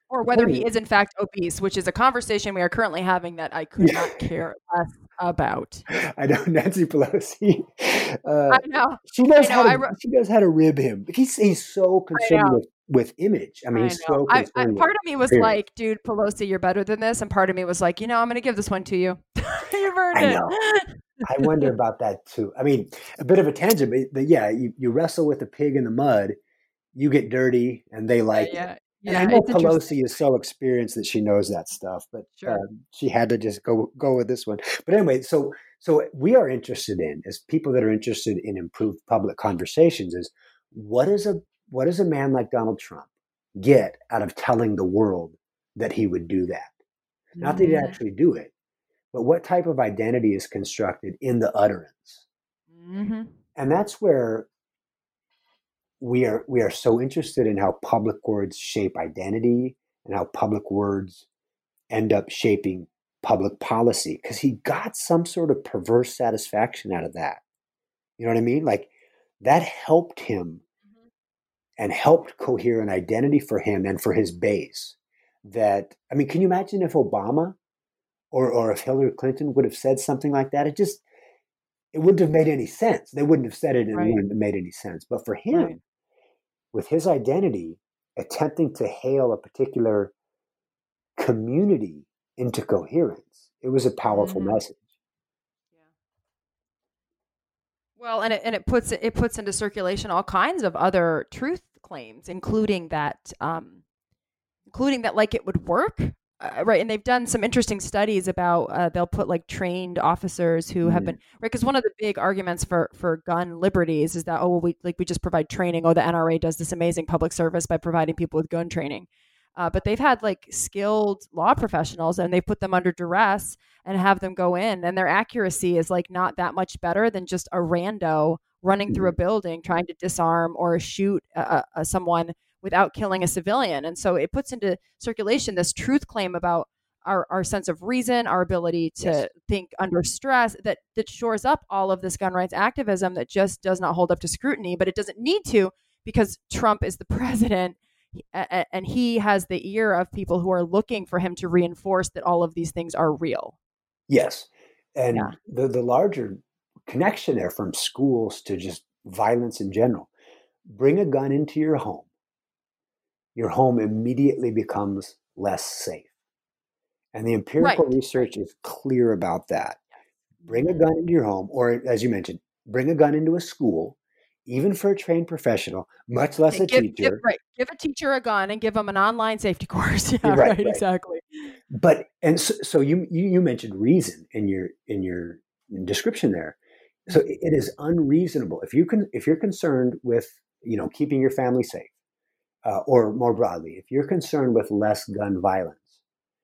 or whether he is in fact obese, which is a conversation we are currently having that I could yeah. not care less about. I know Nancy Pelosi. Uh, I know she knows know, how to, I, she knows how to rib him. He's he's so concerned with, image. I mean, I he's so I, I, part of me was like, dude, Pelosi, you're better than this, and part of me was like, you know, I'm going to give this one to you. You've earned I know. it. I wonder about that too. I mean, a bit of a tangent, but, but yeah, you, you wrestle with a pig in the mud, you get dirty, and they like yeah, yeah. Yeah, and I know Pelosi is so experienced that she knows that stuff, but sure. um, she had to just go go with this one. But anyway, so so we are interested in as people that are interested in improved public conversations is what is a what does a man like Donald Trump get out of telling the world that he would do that? Not that he'd actually do it, but what type of identity is constructed in the utterance? Mm-hmm. And that's where we are we are so interested in how public words shape identity and how public words end up shaping public policy because he got some sort of perverse satisfaction out of that you know what i mean like that helped him. And helped cohere an identity for him and for his base that i mean can you imagine if obama or or if hillary clinton would have said something like that it just it wouldn't have made any sense they wouldn't have said it and right. it wouldn't have made any sense but for him right with his identity attempting to hail a particular community into coherence. It was a powerful mm-hmm. message. Yeah. Well, and it and it puts it puts into circulation all kinds of other truth claims, including that, um, including that like it would work uh, right and they've done some interesting studies about uh, they'll put like trained officers who have been right because one of the big arguments for for gun liberties is that oh well, we like we just provide training. Oh the nra does this amazing public service by providing people with gun training. Uh, but they've had like skilled law professionals and they put them under duress and have them go in and their accuracy is like not that much better than just a rando running through mm-hmm. a building trying to disarm or shoot someone without killing a civilian. And so it puts into circulation this truth claim about our, our sense of reason, our ability to yes. think under stress that that shores up all of this gun rights activism that just does not hold up to scrutiny, but it doesn't need to because Trump is the president and he has the ear of people who are looking for him to reinforce that all of these things are real. Yes. And yeah. the the larger connection there from schools to just violence in general. Bring a gun into your home your home immediately becomes less safe. And the empirical right. research is clear about that. Bring a mm-hmm. gun into your home, or as you mentioned, bring a gun into a school, even for a trained professional, much less a give, teacher. Give, right. Give a teacher a gun and give them an online safety course. Yeah, right, right, right. exactly. But and so, so you, you you mentioned reason in your in your description there. So it is unreasonable if you can if you're concerned with you know keeping your family safe uh, or more broadly, if you're concerned with less gun violence,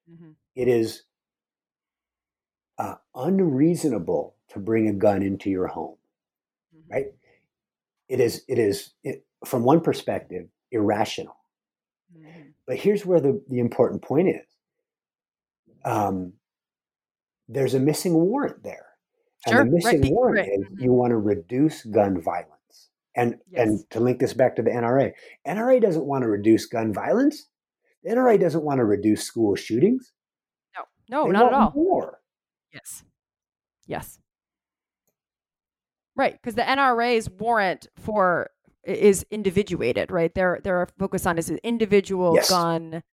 mm-hmm. it is uh, unreasonable to bring a gun into your home, mm-hmm. right? It is, it is, it, from one perspective, irrational. Mm-hmm. But here's where the, the important point is um, there's a missing warrant there. Sure, and the missing right, warrant right. is you want to reduce gun violence. And yes. and to link this back to the NRA, NRA doesn't want to reduce gun violence. The NRA doesn't want to reduce school shootings. No, no, they not at all. More. Yes. Yes. Right, because the NRA's warrant for is individuated, right? Their their focus on is individual yes. gun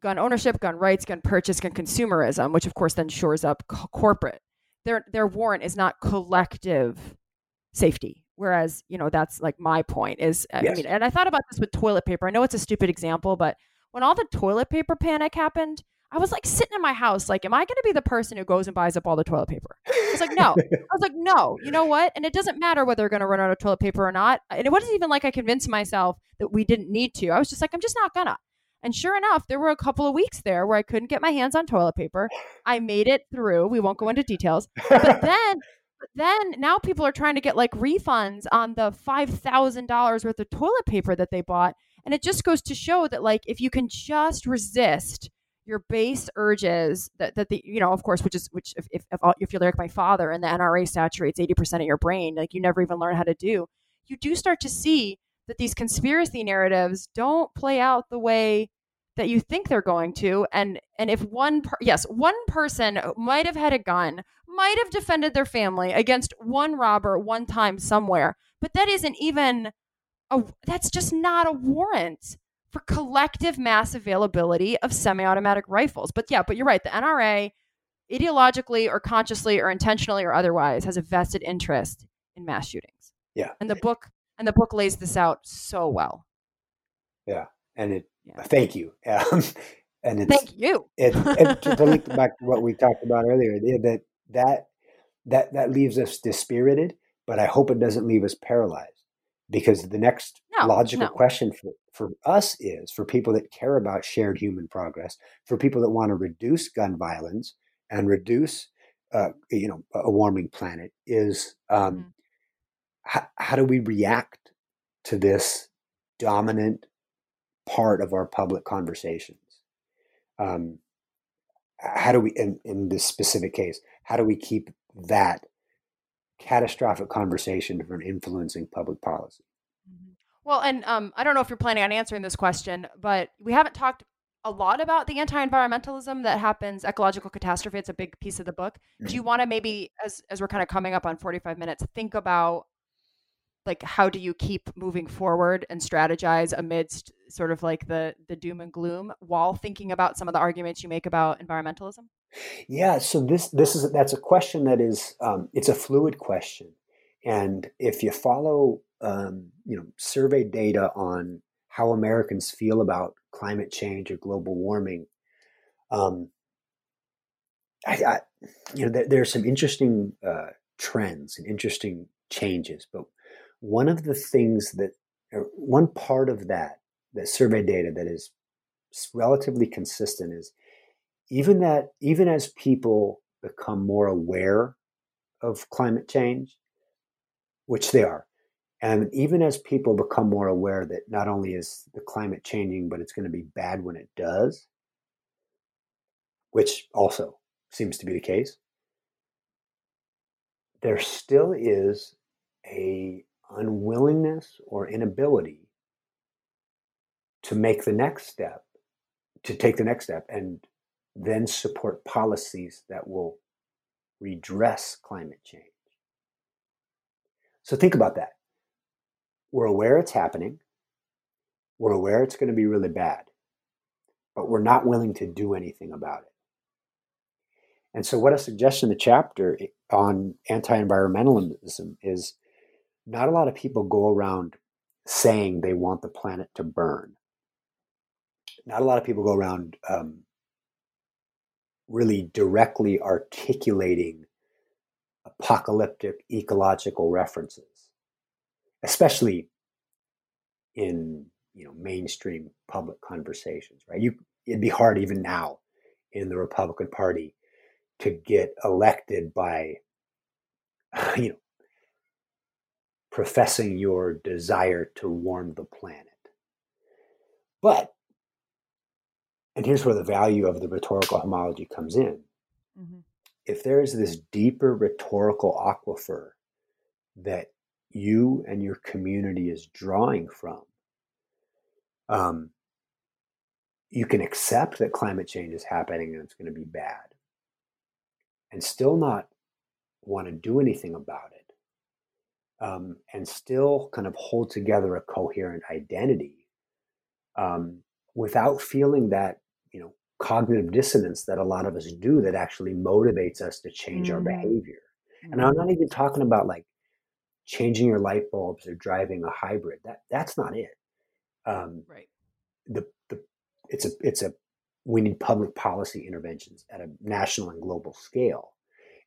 gun ownership, gun rights, gun purchase, gun consumerism, which of course then shores up co- corporate. Their their warrant is not collective safety. Whereas, you know, that's like my point is yes. I mean, and I thought about this with toilet paper. I know it's a stupid example, but when all the toilet paper panic happened, I was like sitting in my house, like, am I going to be the person who goes and buys up all the toilet paper? I was like, no. I was like, no. You know what? And it doesn't matter whether they're going to run out of toilet paper or not. And it wasn't even like I convinced myself that we didn't need to. I was just like, I'm just not gonna. And sure enough, there were a couple of weeks there where I couldn't get my hands on toilet paper. I made it through. We won't go into details. But then then now people are trying to get like refunds on the $5,000 worth of toilet paper that they bought. And it just goes to show that like if you can just resist your base urges that, that the you know of course which is which if, if, if, if you're like my father and the nra saturates 80% of your brain like you never even learn how to do you do start to see that these conspiracy narratives don't play out the way that you think they're going to and and if one per- yes one person might have had a gun might have defended their family against one robber one time somewhere but that isn't even a that's just not a warrant for collective mass availability of semi-automatic rifles. But yeah, but you're right. The NRA, ideologically or consciously or intentionally or otherwise, has a vested interest in mass shootings. Yeah, and the book and the book lays this out so well. Yeah, and it. Yeah. Thank you. Um, and it's, thank you. it, it, to link back to what we talked about earlier, that that that that leaves us dispirited, but I hope it doesn't leave us paralyzed because the next no, logical no. question for, for us is for people that care about shared human progress for people that want to reduce gun violence and reduce uh, you know a warming planet is um, mm-hmm. How, how do we react to this dominant part of our public conversations um, how do we in, in this specific case how do we keep that catastrophic conversation from influencing public policy. Mm-hmm. Well, and um, I don't know if you're planning on answering this question, but we haven't talked a lot about the anti-environmentalism that happens, ecological catastrophe. It's a big piece of the book. Do mm-hmm. you want to maybe, as as we're kind of coming up on 45 minutes, think about like how do you keep moving forward and strategize amidst sort of like the the doom and gloom while thinking about some of the arguments you make about environmentalism? Yeah, so this this is that's a question that is um, it's a fluid question, and if you follow um, you know survey data on how Americans feel about climate change or global warming, um, I, I, you know there, are some interesting uh, trends and interesting changes, but one of the things that er, one part of that that survey data that is relatively consistent is even that even as people become more aware of climate change, which they are, and even as people become more aware that not only is the climate changing, but it's going to be bad when it does, which also seems to be the case, there still is a unwillingness or inability to make the next step, to take the next step and then support policies that will redress climate change. So think about that. We're aware it's happening. We're aware it's going to be really bad, but we're not willing to do anything about it. And so, what I suggest in the chapter eh, on anti environmentalism is not a lot of people go around saying they want the planet to burn. Not a lot of people go around um, really directly articulating apocalyptic ecological references, especially in you know mainstream public conversations. Right? You it'd be hard even now in the Republican Party to get elected by you know professing your desire to warm the planet. But and here's where the value of the rhetorical homology comes in. Mm-hmm. If there is this deeper rhetorical aquifer that you and your community is drawing from, um, you can accept that climate change is happening and it's going to be bad, and still not want to do anything about it um, and still kind of hold together a coherent identity um, without feeling that you know cognitive dissonance that a lot of us do that actually motivates us to change mm-hmm. our behavior mm-hmm. and i'm not even talking about like changing your light bulbs or driving a hybrid that that's not it um, right the, the it's a it's a we need public policy interventions at a national and global scale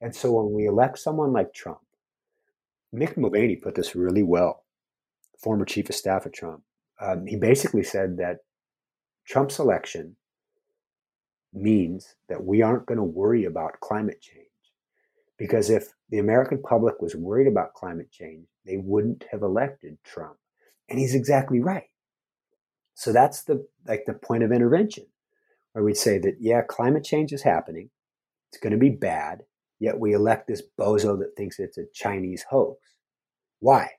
and so when we elect someone like trump mick mulvaney put this really well former chief of staff of trump um, he basically said that Trump's election means that we aren't going to worry about climate change. Because if the American public was worried about climate change, they wouldn't have elected Trump. And he's exactly right. So that's the like the point of intervention, where we'd say that yeah, climate change is happening. It's going to be bad. Yet we elect this bozo that thinks it's a Chinese hoax. Why?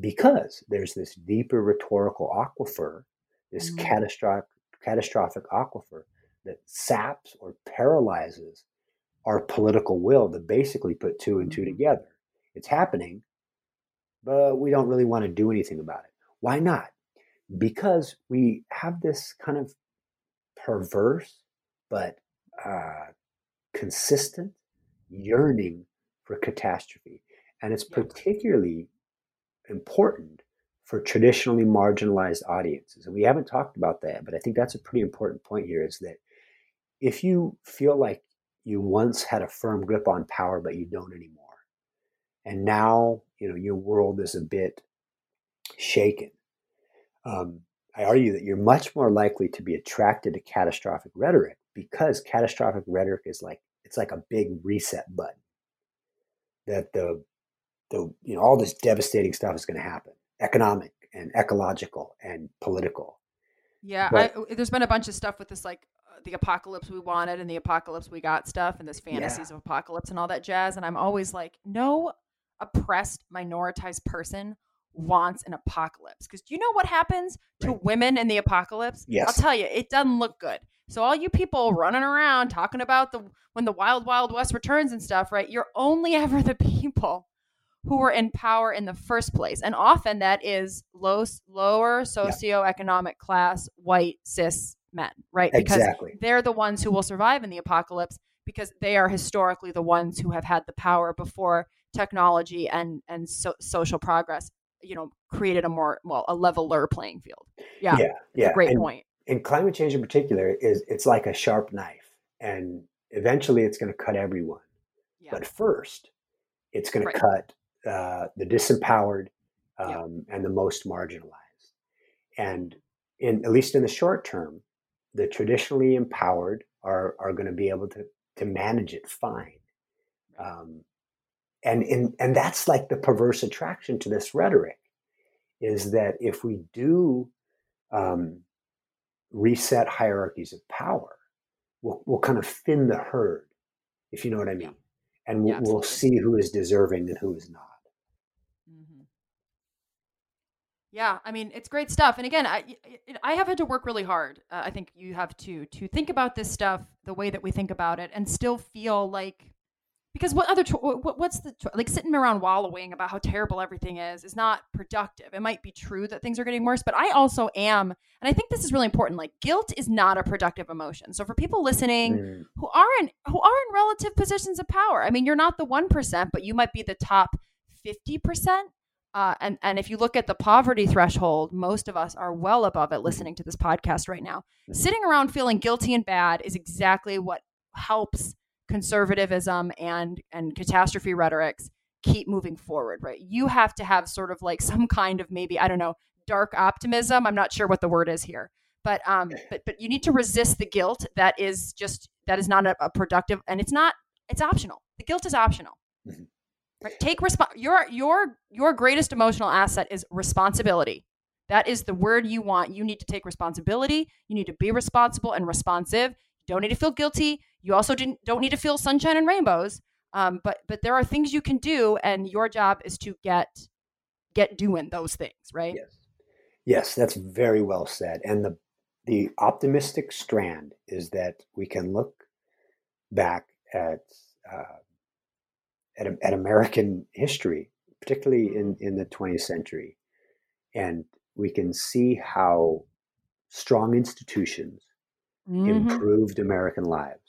Because there's this deeper rhetorical aquifer this mm-hmm. catastrophic catastrophic aquifer that saps or paralyzes our political will to basically put two and two mm-hmm. together. It's happening, but we don't really want to do anything about it. Why not? Because we have this kind of perverse but uh, consistent yearning for catastrophe. And it's particularly important for traditionally marginalized audiences. And we haven't talked about that, but I think that's a pretty important point here is that if you feel like you once had a firm grip on power, but you don't anymore, and now you know your world is a bit shaken, um, I argue that you're much more likely to be attracted to catastrophic rhetoric because catastrophic rhetoric is like it's like a big reset button that the the you know all this devastating stuff is going to happen economic and ecological and political. Yeah, but, I, there's been a bunch of stuff with this like uh, the apocalypse we wanted and the apocalypse we got stuff and this fantasies yeah. of apocalypse and all that jazz and I'm always like no oppressed minoritized person wants an apocalypse because do you know what happens to women in the apocalypse? Yes. I'll tell you, it doesn't look good. So all you people running around talking about the when the wild wild west returns and stuff, right? You're only ever the people who were in power in the first place. And often that is low, lower socioeconomic yeah. class white cis men, right? Because exactly. they're the ones who will survive in the apocalypse because they are historically the ones who have had the power before technology and and so, social progress, you know, created a more well a leveler playing field. Yeah, yeah, yeah. great and, point. And climate change in particular is it's like a sharp knife, and eventually it's going to cut everyone. Yeah. But first, it's going right. to cut uh, the disempowered um, and the most marginalized. And in at least in the short term, the traditionally empowered are are going to be able to to manage it fine. Um, and in, and that's like the perverse attraction to this rhetoric is that if we do um, reset hierarchies of power, we'll, we'll kind of thin the herd, if you know what I mean, and we'll, yeah, we'll see who is deserving and who is not. Yeah, I mean it's great stuff. And again, I I have had to work really hard. Uh, I think you have to to think about this stuff the way that we think about it, and still feel like because what other what, what's the like sitting around wallowing about how terrible everything is is not productive. It might be true that things are getting worse, but I also am, and I think this is really important. Like guilt is not a productive emotion. So for people listening mm. who are in who are in relative positions of power, I mean, you're not the one percent, but you might be the top fifty percent uh, and and if you look at the poverty threshold, most of us are well above it. Listening to this podcast right now, mm-hmm. sitting around feeling guilty and bad is exactly what helps conservatism and and catastrophe rhetorics keep moving forward. Right? You have to have sort of like some kind of maybe I don't know dark optimism. I'm not sure what the word is here, but um, but but you need to resist the guilt that is just that is not a, a productive and it's not it's optional. The guilt is optional. Mm-hmm. Right? Take resp- your your your greatest emotional asset is responsibility. That is the word you want. You need to take responsibility. You need to be responsible and responsive. You don't need to feel guilty. You also don't need to feel sunshine and rainbows. Um, but but there are things you can do, and your job is to get get doing those things, right? Yes, yes, that's very well said. And the the optimistic strand is that we can look back at uh, at, at American history, particularly in, in the 20th century. And we can see how strong institutions mm-hmm. improved American lives.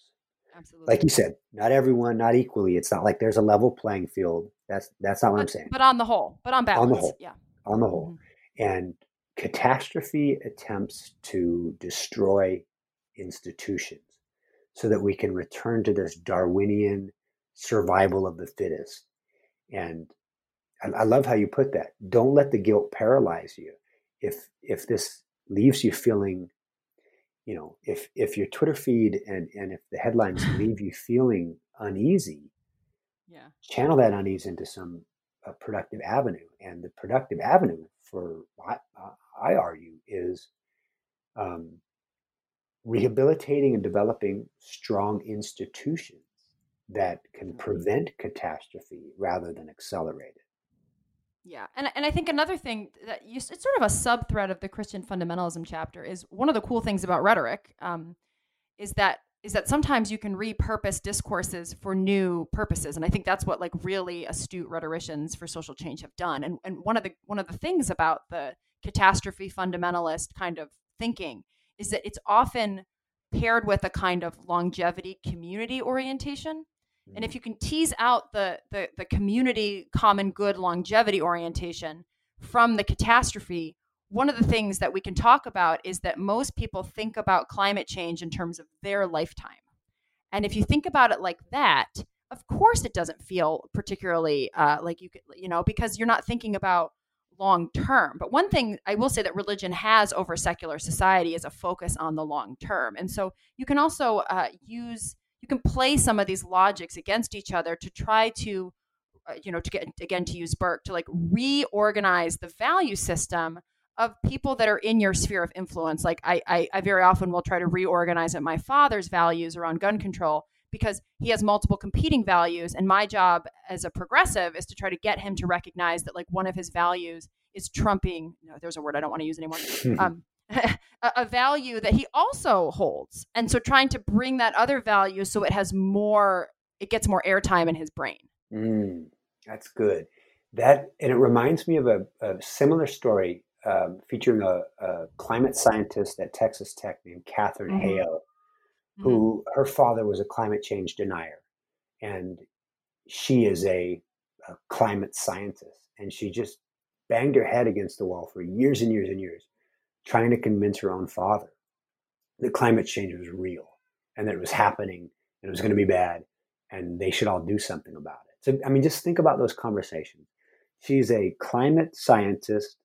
Absolutely. Like you said, not everyone, not equally. It's not like there's a level playing field. That's that's not what but, I'm saying. But on the whole, but on balance, on the whole, yeah, on the whole, mm-hmm. and catastrophe attempts to destroy institutions so that we can return to this Darwinian survival of the fittest. And I, I love how you put that. Don't let the guilt paralyze you. If if this leaves you feeling you know, if if your Twitter feed and and if the headlines leave you feeling uneasy, yeah, channel that unease into some uh, productive avenue. And the productive avenue for I, uh, I argue is um, rehabilitating and developing strong institutions that can prevent catastrophe rather than accelerate it. Yeah, and and I think another thing that you, it's sort of a sub thread of the Christian fundamentalism chapter is one of the cool things about rhetoric um, is that is that sometimes you can repurpose discourses for new purposes, and I think that's what like really astute rhetoricians for social change have done. And and one of the one of the things about the catastrophe fundamentalist kind of thinking is that it's often paired with a kind of longevity community orientation and if you can tease out the, the, the community common good longevity orientation from the catastrophe, one of the things that we can talk about is that most people think about climate change in terms of their lifetime. And if you think about it like that, of course it doesn't feel particularly uh, like you could, you know, because you're not thinking about long term. But one thing I will say that religion has over secular society is a focus on the long term. And so you can also uh, use you can play some of these logics against each other to try to uh, you know to get again to use burke to like reorganize the value system of people that are in your sphere of influence. Like I, I, I very often will try to reorganize it my father's values around gun control because he has multiple competing values and my job as a progressive is to try to get him to recognize that like one of his values is trumping no, there's a word i don't want to use anymore um, a value that he also holds. And so trying to bring that other value so it has more, it gets more airtime in his brain. Mm, that's good. That, and it reminds me of a, a similar story um, featuring a, a, climate scientist at Texas Tech named Katharine mm-hmm. Hayhoe, who mm-hmm. her father was a climate change denier. And she is a, a climate scientist. And she just banged her head against the wall for years and years and years trying to convince her own father that climate change was real and that it was happening and it was going to be bad and they should all do something about it. So, I mean, just think about those conversations. She's a climate scientist,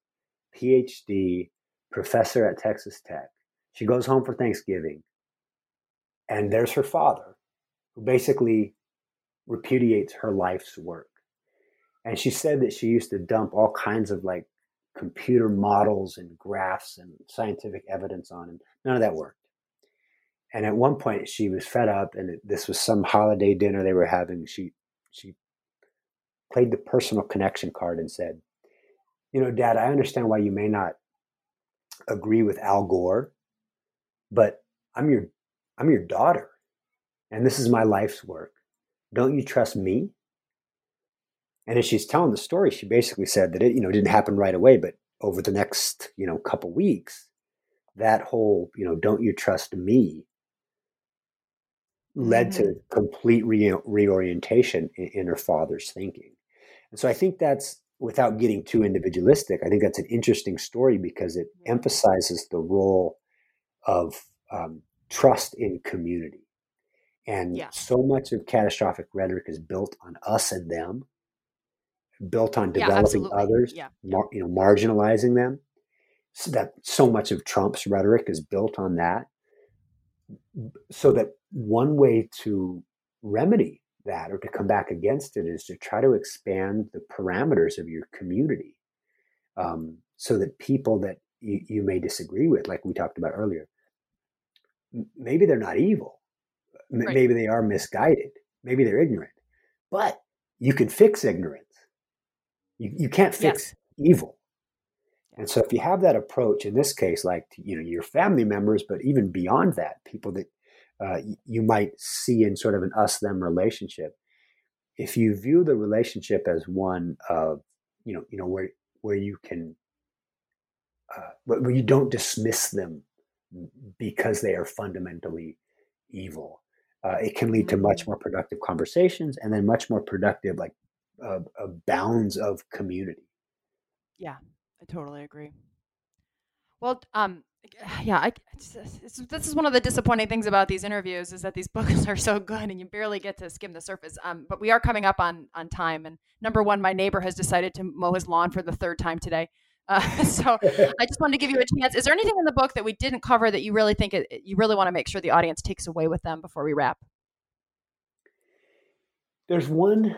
PhD, professor at Texas Tech. She goes home for Thanksgiving, and there's her father, who basically repudiates her life's work. And she said that she used to dump all kinds of like computer models and graphs and scientific evidence on him. None of that worked. And at one point, she was fed up, and this was some holiday dinner they were having. She she played the personal connection card and said, "You know, Dad, I understand why you may not agree with Al Gore, but I'm your I'm your daughter, and this is my life's work. Don't you trust me?" And as she's telling the story, she basically said that it, you know, didn't happen right away, but over the next, you know, couple weeks, that whole, you know, don't you trust me led mm-hmm. to complete re- reorientation in, in her father's thinking. And so I think that's without getting too individualistic, I think that's an interesting story because it emphasizes the role of um, trust in community. And yeah. so much of catastrophic rhetoric is built on us and them built on developing yeah, others, yeah. Mar, you know, marginalizing them. So that so much of Trump's rhetoric is built on that. So that one way to remedy that or to come back against it is to try to expand the parameters of your community, um, so that people that you, you may disagree with, like we talked about earlier, maybe they're not evil, right. maybe they are misguided, maybe they're ignorant, but you can fix ignorance you, you can't fix evil. And so if you have that approach in this case, like you know your family members, but even beyond that, people that uh, you might see in sort of an us them relationship, if you view the relationship as one of you know you know where where you can uh, where you don't dismiss them because they are fundamentally evil uh, it can lead to much mm-hmm. more productive conversations and then much more productive like uh, uh, bounds of community yeah i totally agree well um yeah I, it's, it's, this is one of the disappointing things about these interviews is that these books are so good and you barely get to skim the surface um, but we are coming up on on time and number one my neighbor has decided to mow his lawn for the third time today uh, so I just wanted to give you a chance. Is there anything in the book that we didn't cover that you really think it, you really want to make sure the audience takes away with them before we wrap? There's one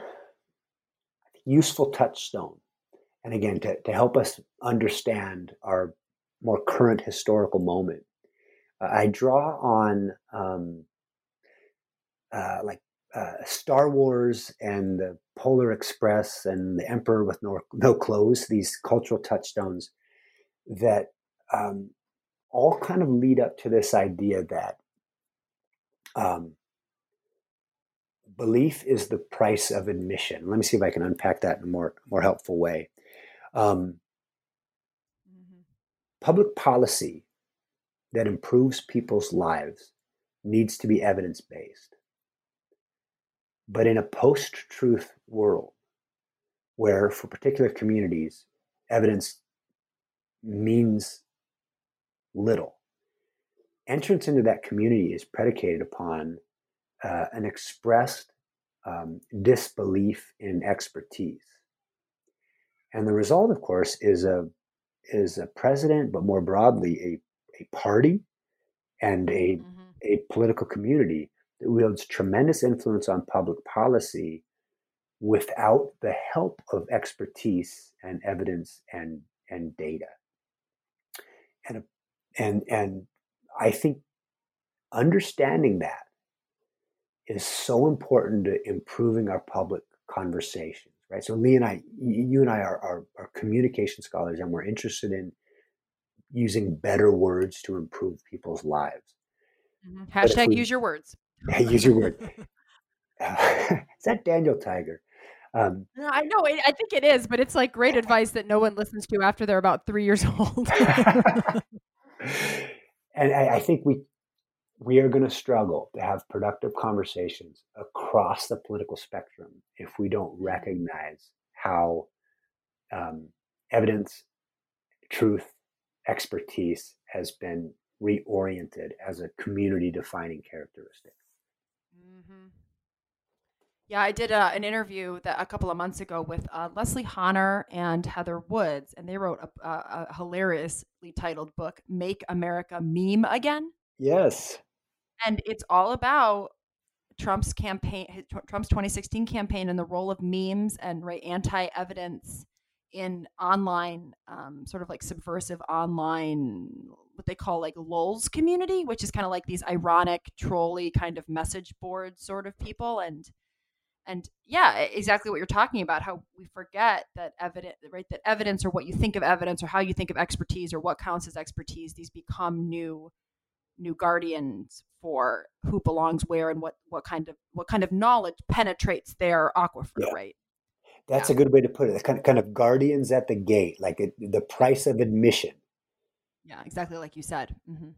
useful touchstone, and again to, to help us understand our more current historical moment. Uh, I draw on um, uh, like uh, Star Wars and the Polar Express and the Emperor with no, no clothes, these cultural touchstones that um, all kind of lead up to this idea that um, belief is the price of admission. Let me see if I can unpack that in a more, more helpful way. Um, mm-hmm. Public policy that improves people's lives needs to be evidence based. But in a post truth world, where for particular communities, evidence means little, entrance into that community is predicated upon uh, an expressed um, disbelief in expertise. And the result, of course, is a is a president, but more broadly, a, a party and a, mm-hmm. a political community that wields tremendous influence on public policy without the help of expertise and evidence and and data and and and i think understanding that is so important to improving our public conversations right so lee and i you and i are, are, are communication scholars and we're interested in using better words to improve people's lives mm-hmm. hashtag we, use your words use your word. is that Daniel Tiger? Um, I know. I think it is, but it's like great advice that no one listens to after they're about three years old. and I, I, think we we are going to struggle to have productive conversations across the political spectrum if we don't recognize how um, evidence, truth, expertise has been reoriented as a community defining characteristic. Mm-hmm. Yeah, I did uh, an interview that a couple of months ago with uh, Leslie Hahner and Heather Woods, and they wrote a, a, a, hilariously titled book, "Make America Meme Again." Yes, and it's all about Trump's campaign, Trump's 2016 campaign, and the role of memes and right anti-evidence in online, um, sort of like subversive online what they call like lulz community, which is kind of like these ironic, trolly kind of message board sort of people. And and yeah, exactly what you're talking about. How we forget that evidence, right? That evidence, or what you think of evidence, or how you think of expertise, or what counts as expertise, these become new new guardians for who belongs where and what what kind of what kind of knowledge penetrates their aquifer, yeah. right? That's yeah. a good way to put it. Kind of, kind of guardians at the gate, like it, the price of admission yeah, exactly like you said. Mm-hmm.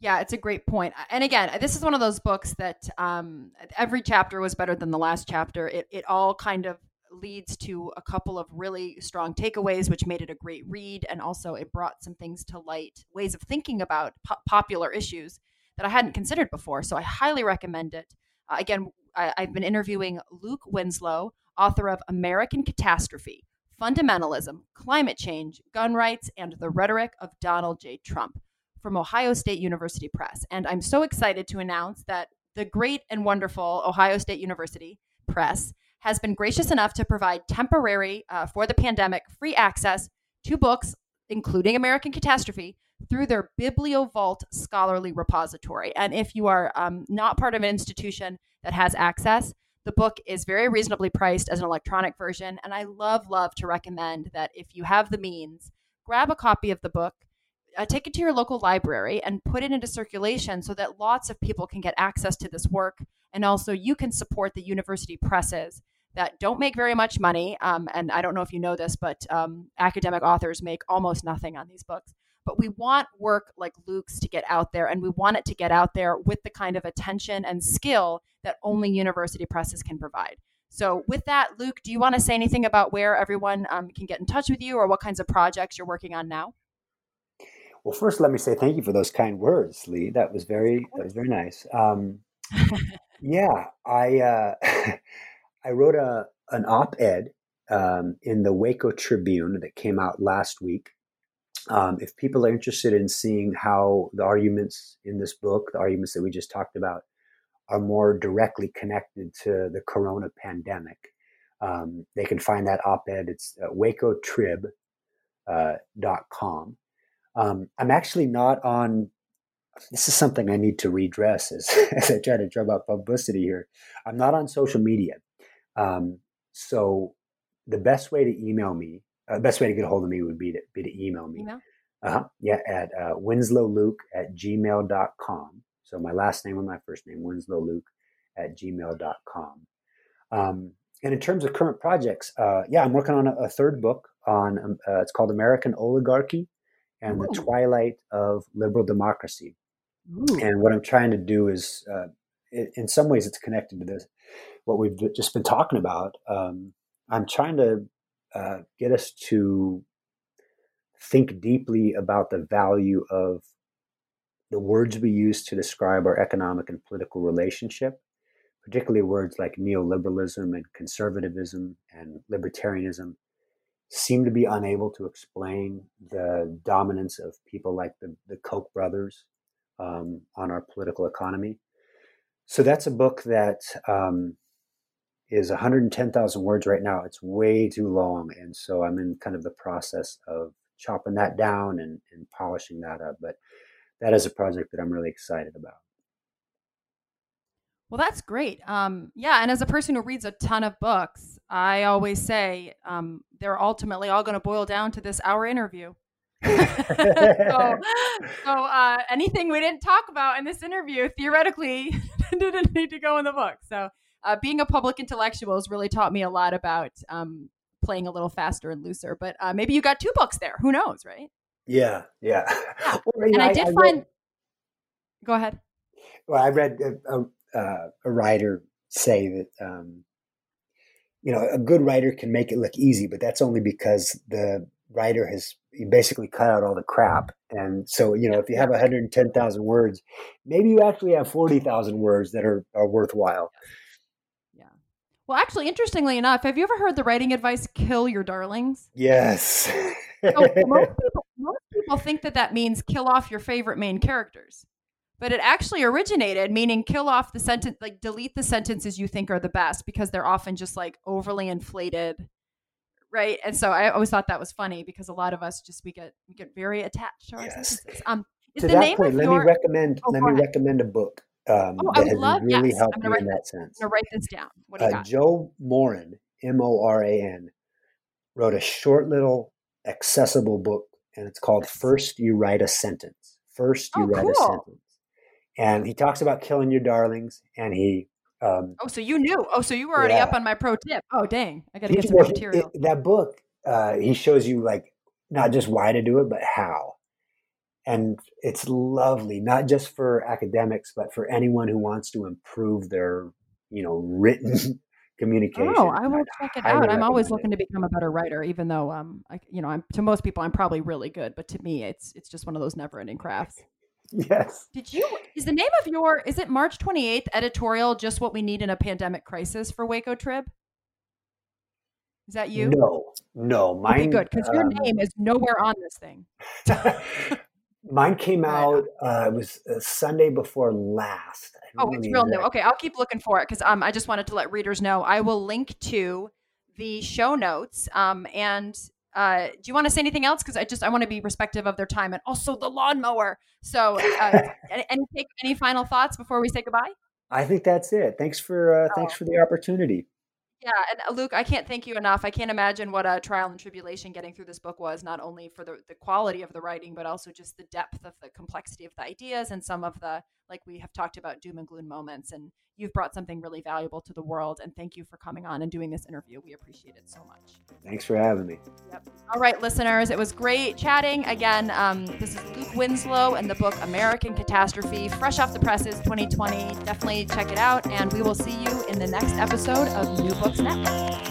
Yeah, it's a great point. And again, this is one of those books that um, every chapter was better than the last chapter. It, it all kind of leads to a couple of really strong takeaways, which made it a great read. And also, it brought some things to light, ways of thinking about po- popular issues that I hadn't considered before. So I highly recommend it. Uh, again, I, I've been interviewing Luke Winslow, author of American Catastrophe Fundamentalism, Climate Change, Gun Rights, and the Rhetoric of Donald J. Trump from Ohio State University Press. And I'm so excited to announce that the great and wonderful Ohio State University Press has been gracious enough to provide temporary, uh, for the pandemic, free access to books, including American Catastrophe, through their BiblioVault scholarly repository. And if you are um, not part of an institution that has access, the book is very reasonably priced as an electronic version, and I love, love to recommend that if you have the means, grab a copy of the book, uh, take it to your local library, and put it into circulation so that lots of people can get access to this work And also, you can support the university presses that don't make very much money. Um, and I don't know if you know this, but um, academic authors make almost nothing on these books. But we want work like Luke's to get out there, and we want it to get out there with the kind of attention and skill that only university presses can provide. So, with that, Luke, do you want to say anything about where everyone um, can get in touch with you or what kinds of projects you're working on now? Well, first, let me say thank you for those kind words, Lee. That was very that was very nice. Um, yeah, I uh, I wrote a an op-ed um, in the Waco Tribune that came out last week. Um, if people are interested in seeing how the arguments in this book, the arguments that we just talked about, are more directly connected to the corona pandemic, um, they can find that op-ed. It's uh, wacotrib.com. Uh, um, I'm actually not on this is something I need to redress as, as I try to drum up publicity here. I'm not on social media. Um, so the best way to email me, uh, best way to get a hold of me would be to, be to email me. Email? Uh-huh. Yeah, at uh, winslowluke at gmail.com. So my last name and my first name, winslowluke at gmail.com. Um, and in terms of current projects, uh, yeah, I'm working on a, a third book on, um, uh, it's called American Oligarchy and Ooh. the Twilight of Liberal Democracy. Ooh. And what I'm trying to do is, uh, it, in some ways, it's connected to this what we've just been talking about. Um, I'm trying to uh, get us to think deeply about the value of the words we use to describe our economic and political relationship, particularly words like neoliberalism and conservatism and libertarianism, seem to be unable to explain the dominance of people like the, the Koch brothers um, on our political economy. So that's a book that um, is 110,000 words right now. It's way too long. And so I'm in kind of the process of chopping that down and, and polishing that up. But that is a project that I'm really excited about. Well, that's great. Um, yeah, and as a person who reads a ton of books, I always say um, they're ultimately all going to boil down to this hour interview. so, so uh, anything we didn't talk about in this interview theoretically didn't need to go in the book. So uh, being a public intellectual has really taught me a lot about um, playing a little faster and looser. But uh, maybe you got two books there. Who knows, right? Yeah, yeah. yeah. Well, and I, I did I find. Read, go ahead. Well, I read a, a, a writer say that um, you know a good writer can make it look easy, but that's only because the writer has basically cut out all the crap. And so, you know, if you have 110,000 words, maybe you actually have 40,000 words that are, are worthwhile. Well, actually, interestingly enough, have you ever heard the writing advice, kill your darlings? Yes. so most, people, most people think that that means kill off your favorite main characters. But it actually originated meaning kill off the sentence, like delete the sentences you think are the best because they're often just like overly inflated right and so i always thought that was funny because a lot of us just we get we get very attached to our yes. sentences um to that point let your... me recommend oh, let me recommend a book um, oh, that I has love, really yes. helped me in that sense. I'm gonna write this down. What do you uh, got? Joe Moran, M O R A N, wrote a short little accessible book, and it's called "First You Write a Sentence." First, you oh, write cool. a sentence, and he talks about killing your darlings, and he um, oh, so you knew. Oh, so you were already yeah. up on my pro tip. Oh, dang. I got to get some well, material. It, that book, uh, he shows you like not just why to do it, but how. And it's lovely, not just for academics, but for anyone who wants to improve their, you know, written communication. Oh, I will check it out. I'm always looking it. to become a better writer, even though, um, I, you know, I'm to most people, I'm probably really good, but to me, it's it's just one of those never-ending crafts. Yes. Did you? Is the name of your? Is it March twenty eighth editorial? Just what we need in a pandemic crisis for Waco Trib. Is that you? No, no. Mine. Okay, good because um, your name is nowhere on this thing. mine came out. Uh, it was uh, Sunday before last. Oh, it's real new. Okay, I'll keep looking for it because um, I just wanted to let readers know. I will link to the show notes um, and uh, do you want to say anything else? Because I just I want to be respectful of their time and also the lawnmower. So, uh, any, any any final thoughts before we say goodbye? I think that's it. Thanks for uh, thanks for the opportunity. Yeah, and uh, Luke, I can't thank you enough. I can't imagine what a trial and tribulation getting through this book was, not only for the, the quality of the writing, but also just the depth of the complexity of the ideas and some of the, like we have talked about, doom and gloom moments. And you've brought something really valuable to the world. And thank you for coming on and doing this interview. We appreciate it so much. Thanks for having me. Yep. All right, listeners, it was great chatting. Again, um, this is Luke Winslow and the book American Catastrophe, fresh off the presses 2020. Definitely check it out. And we will see you in the next episode of New Books Network.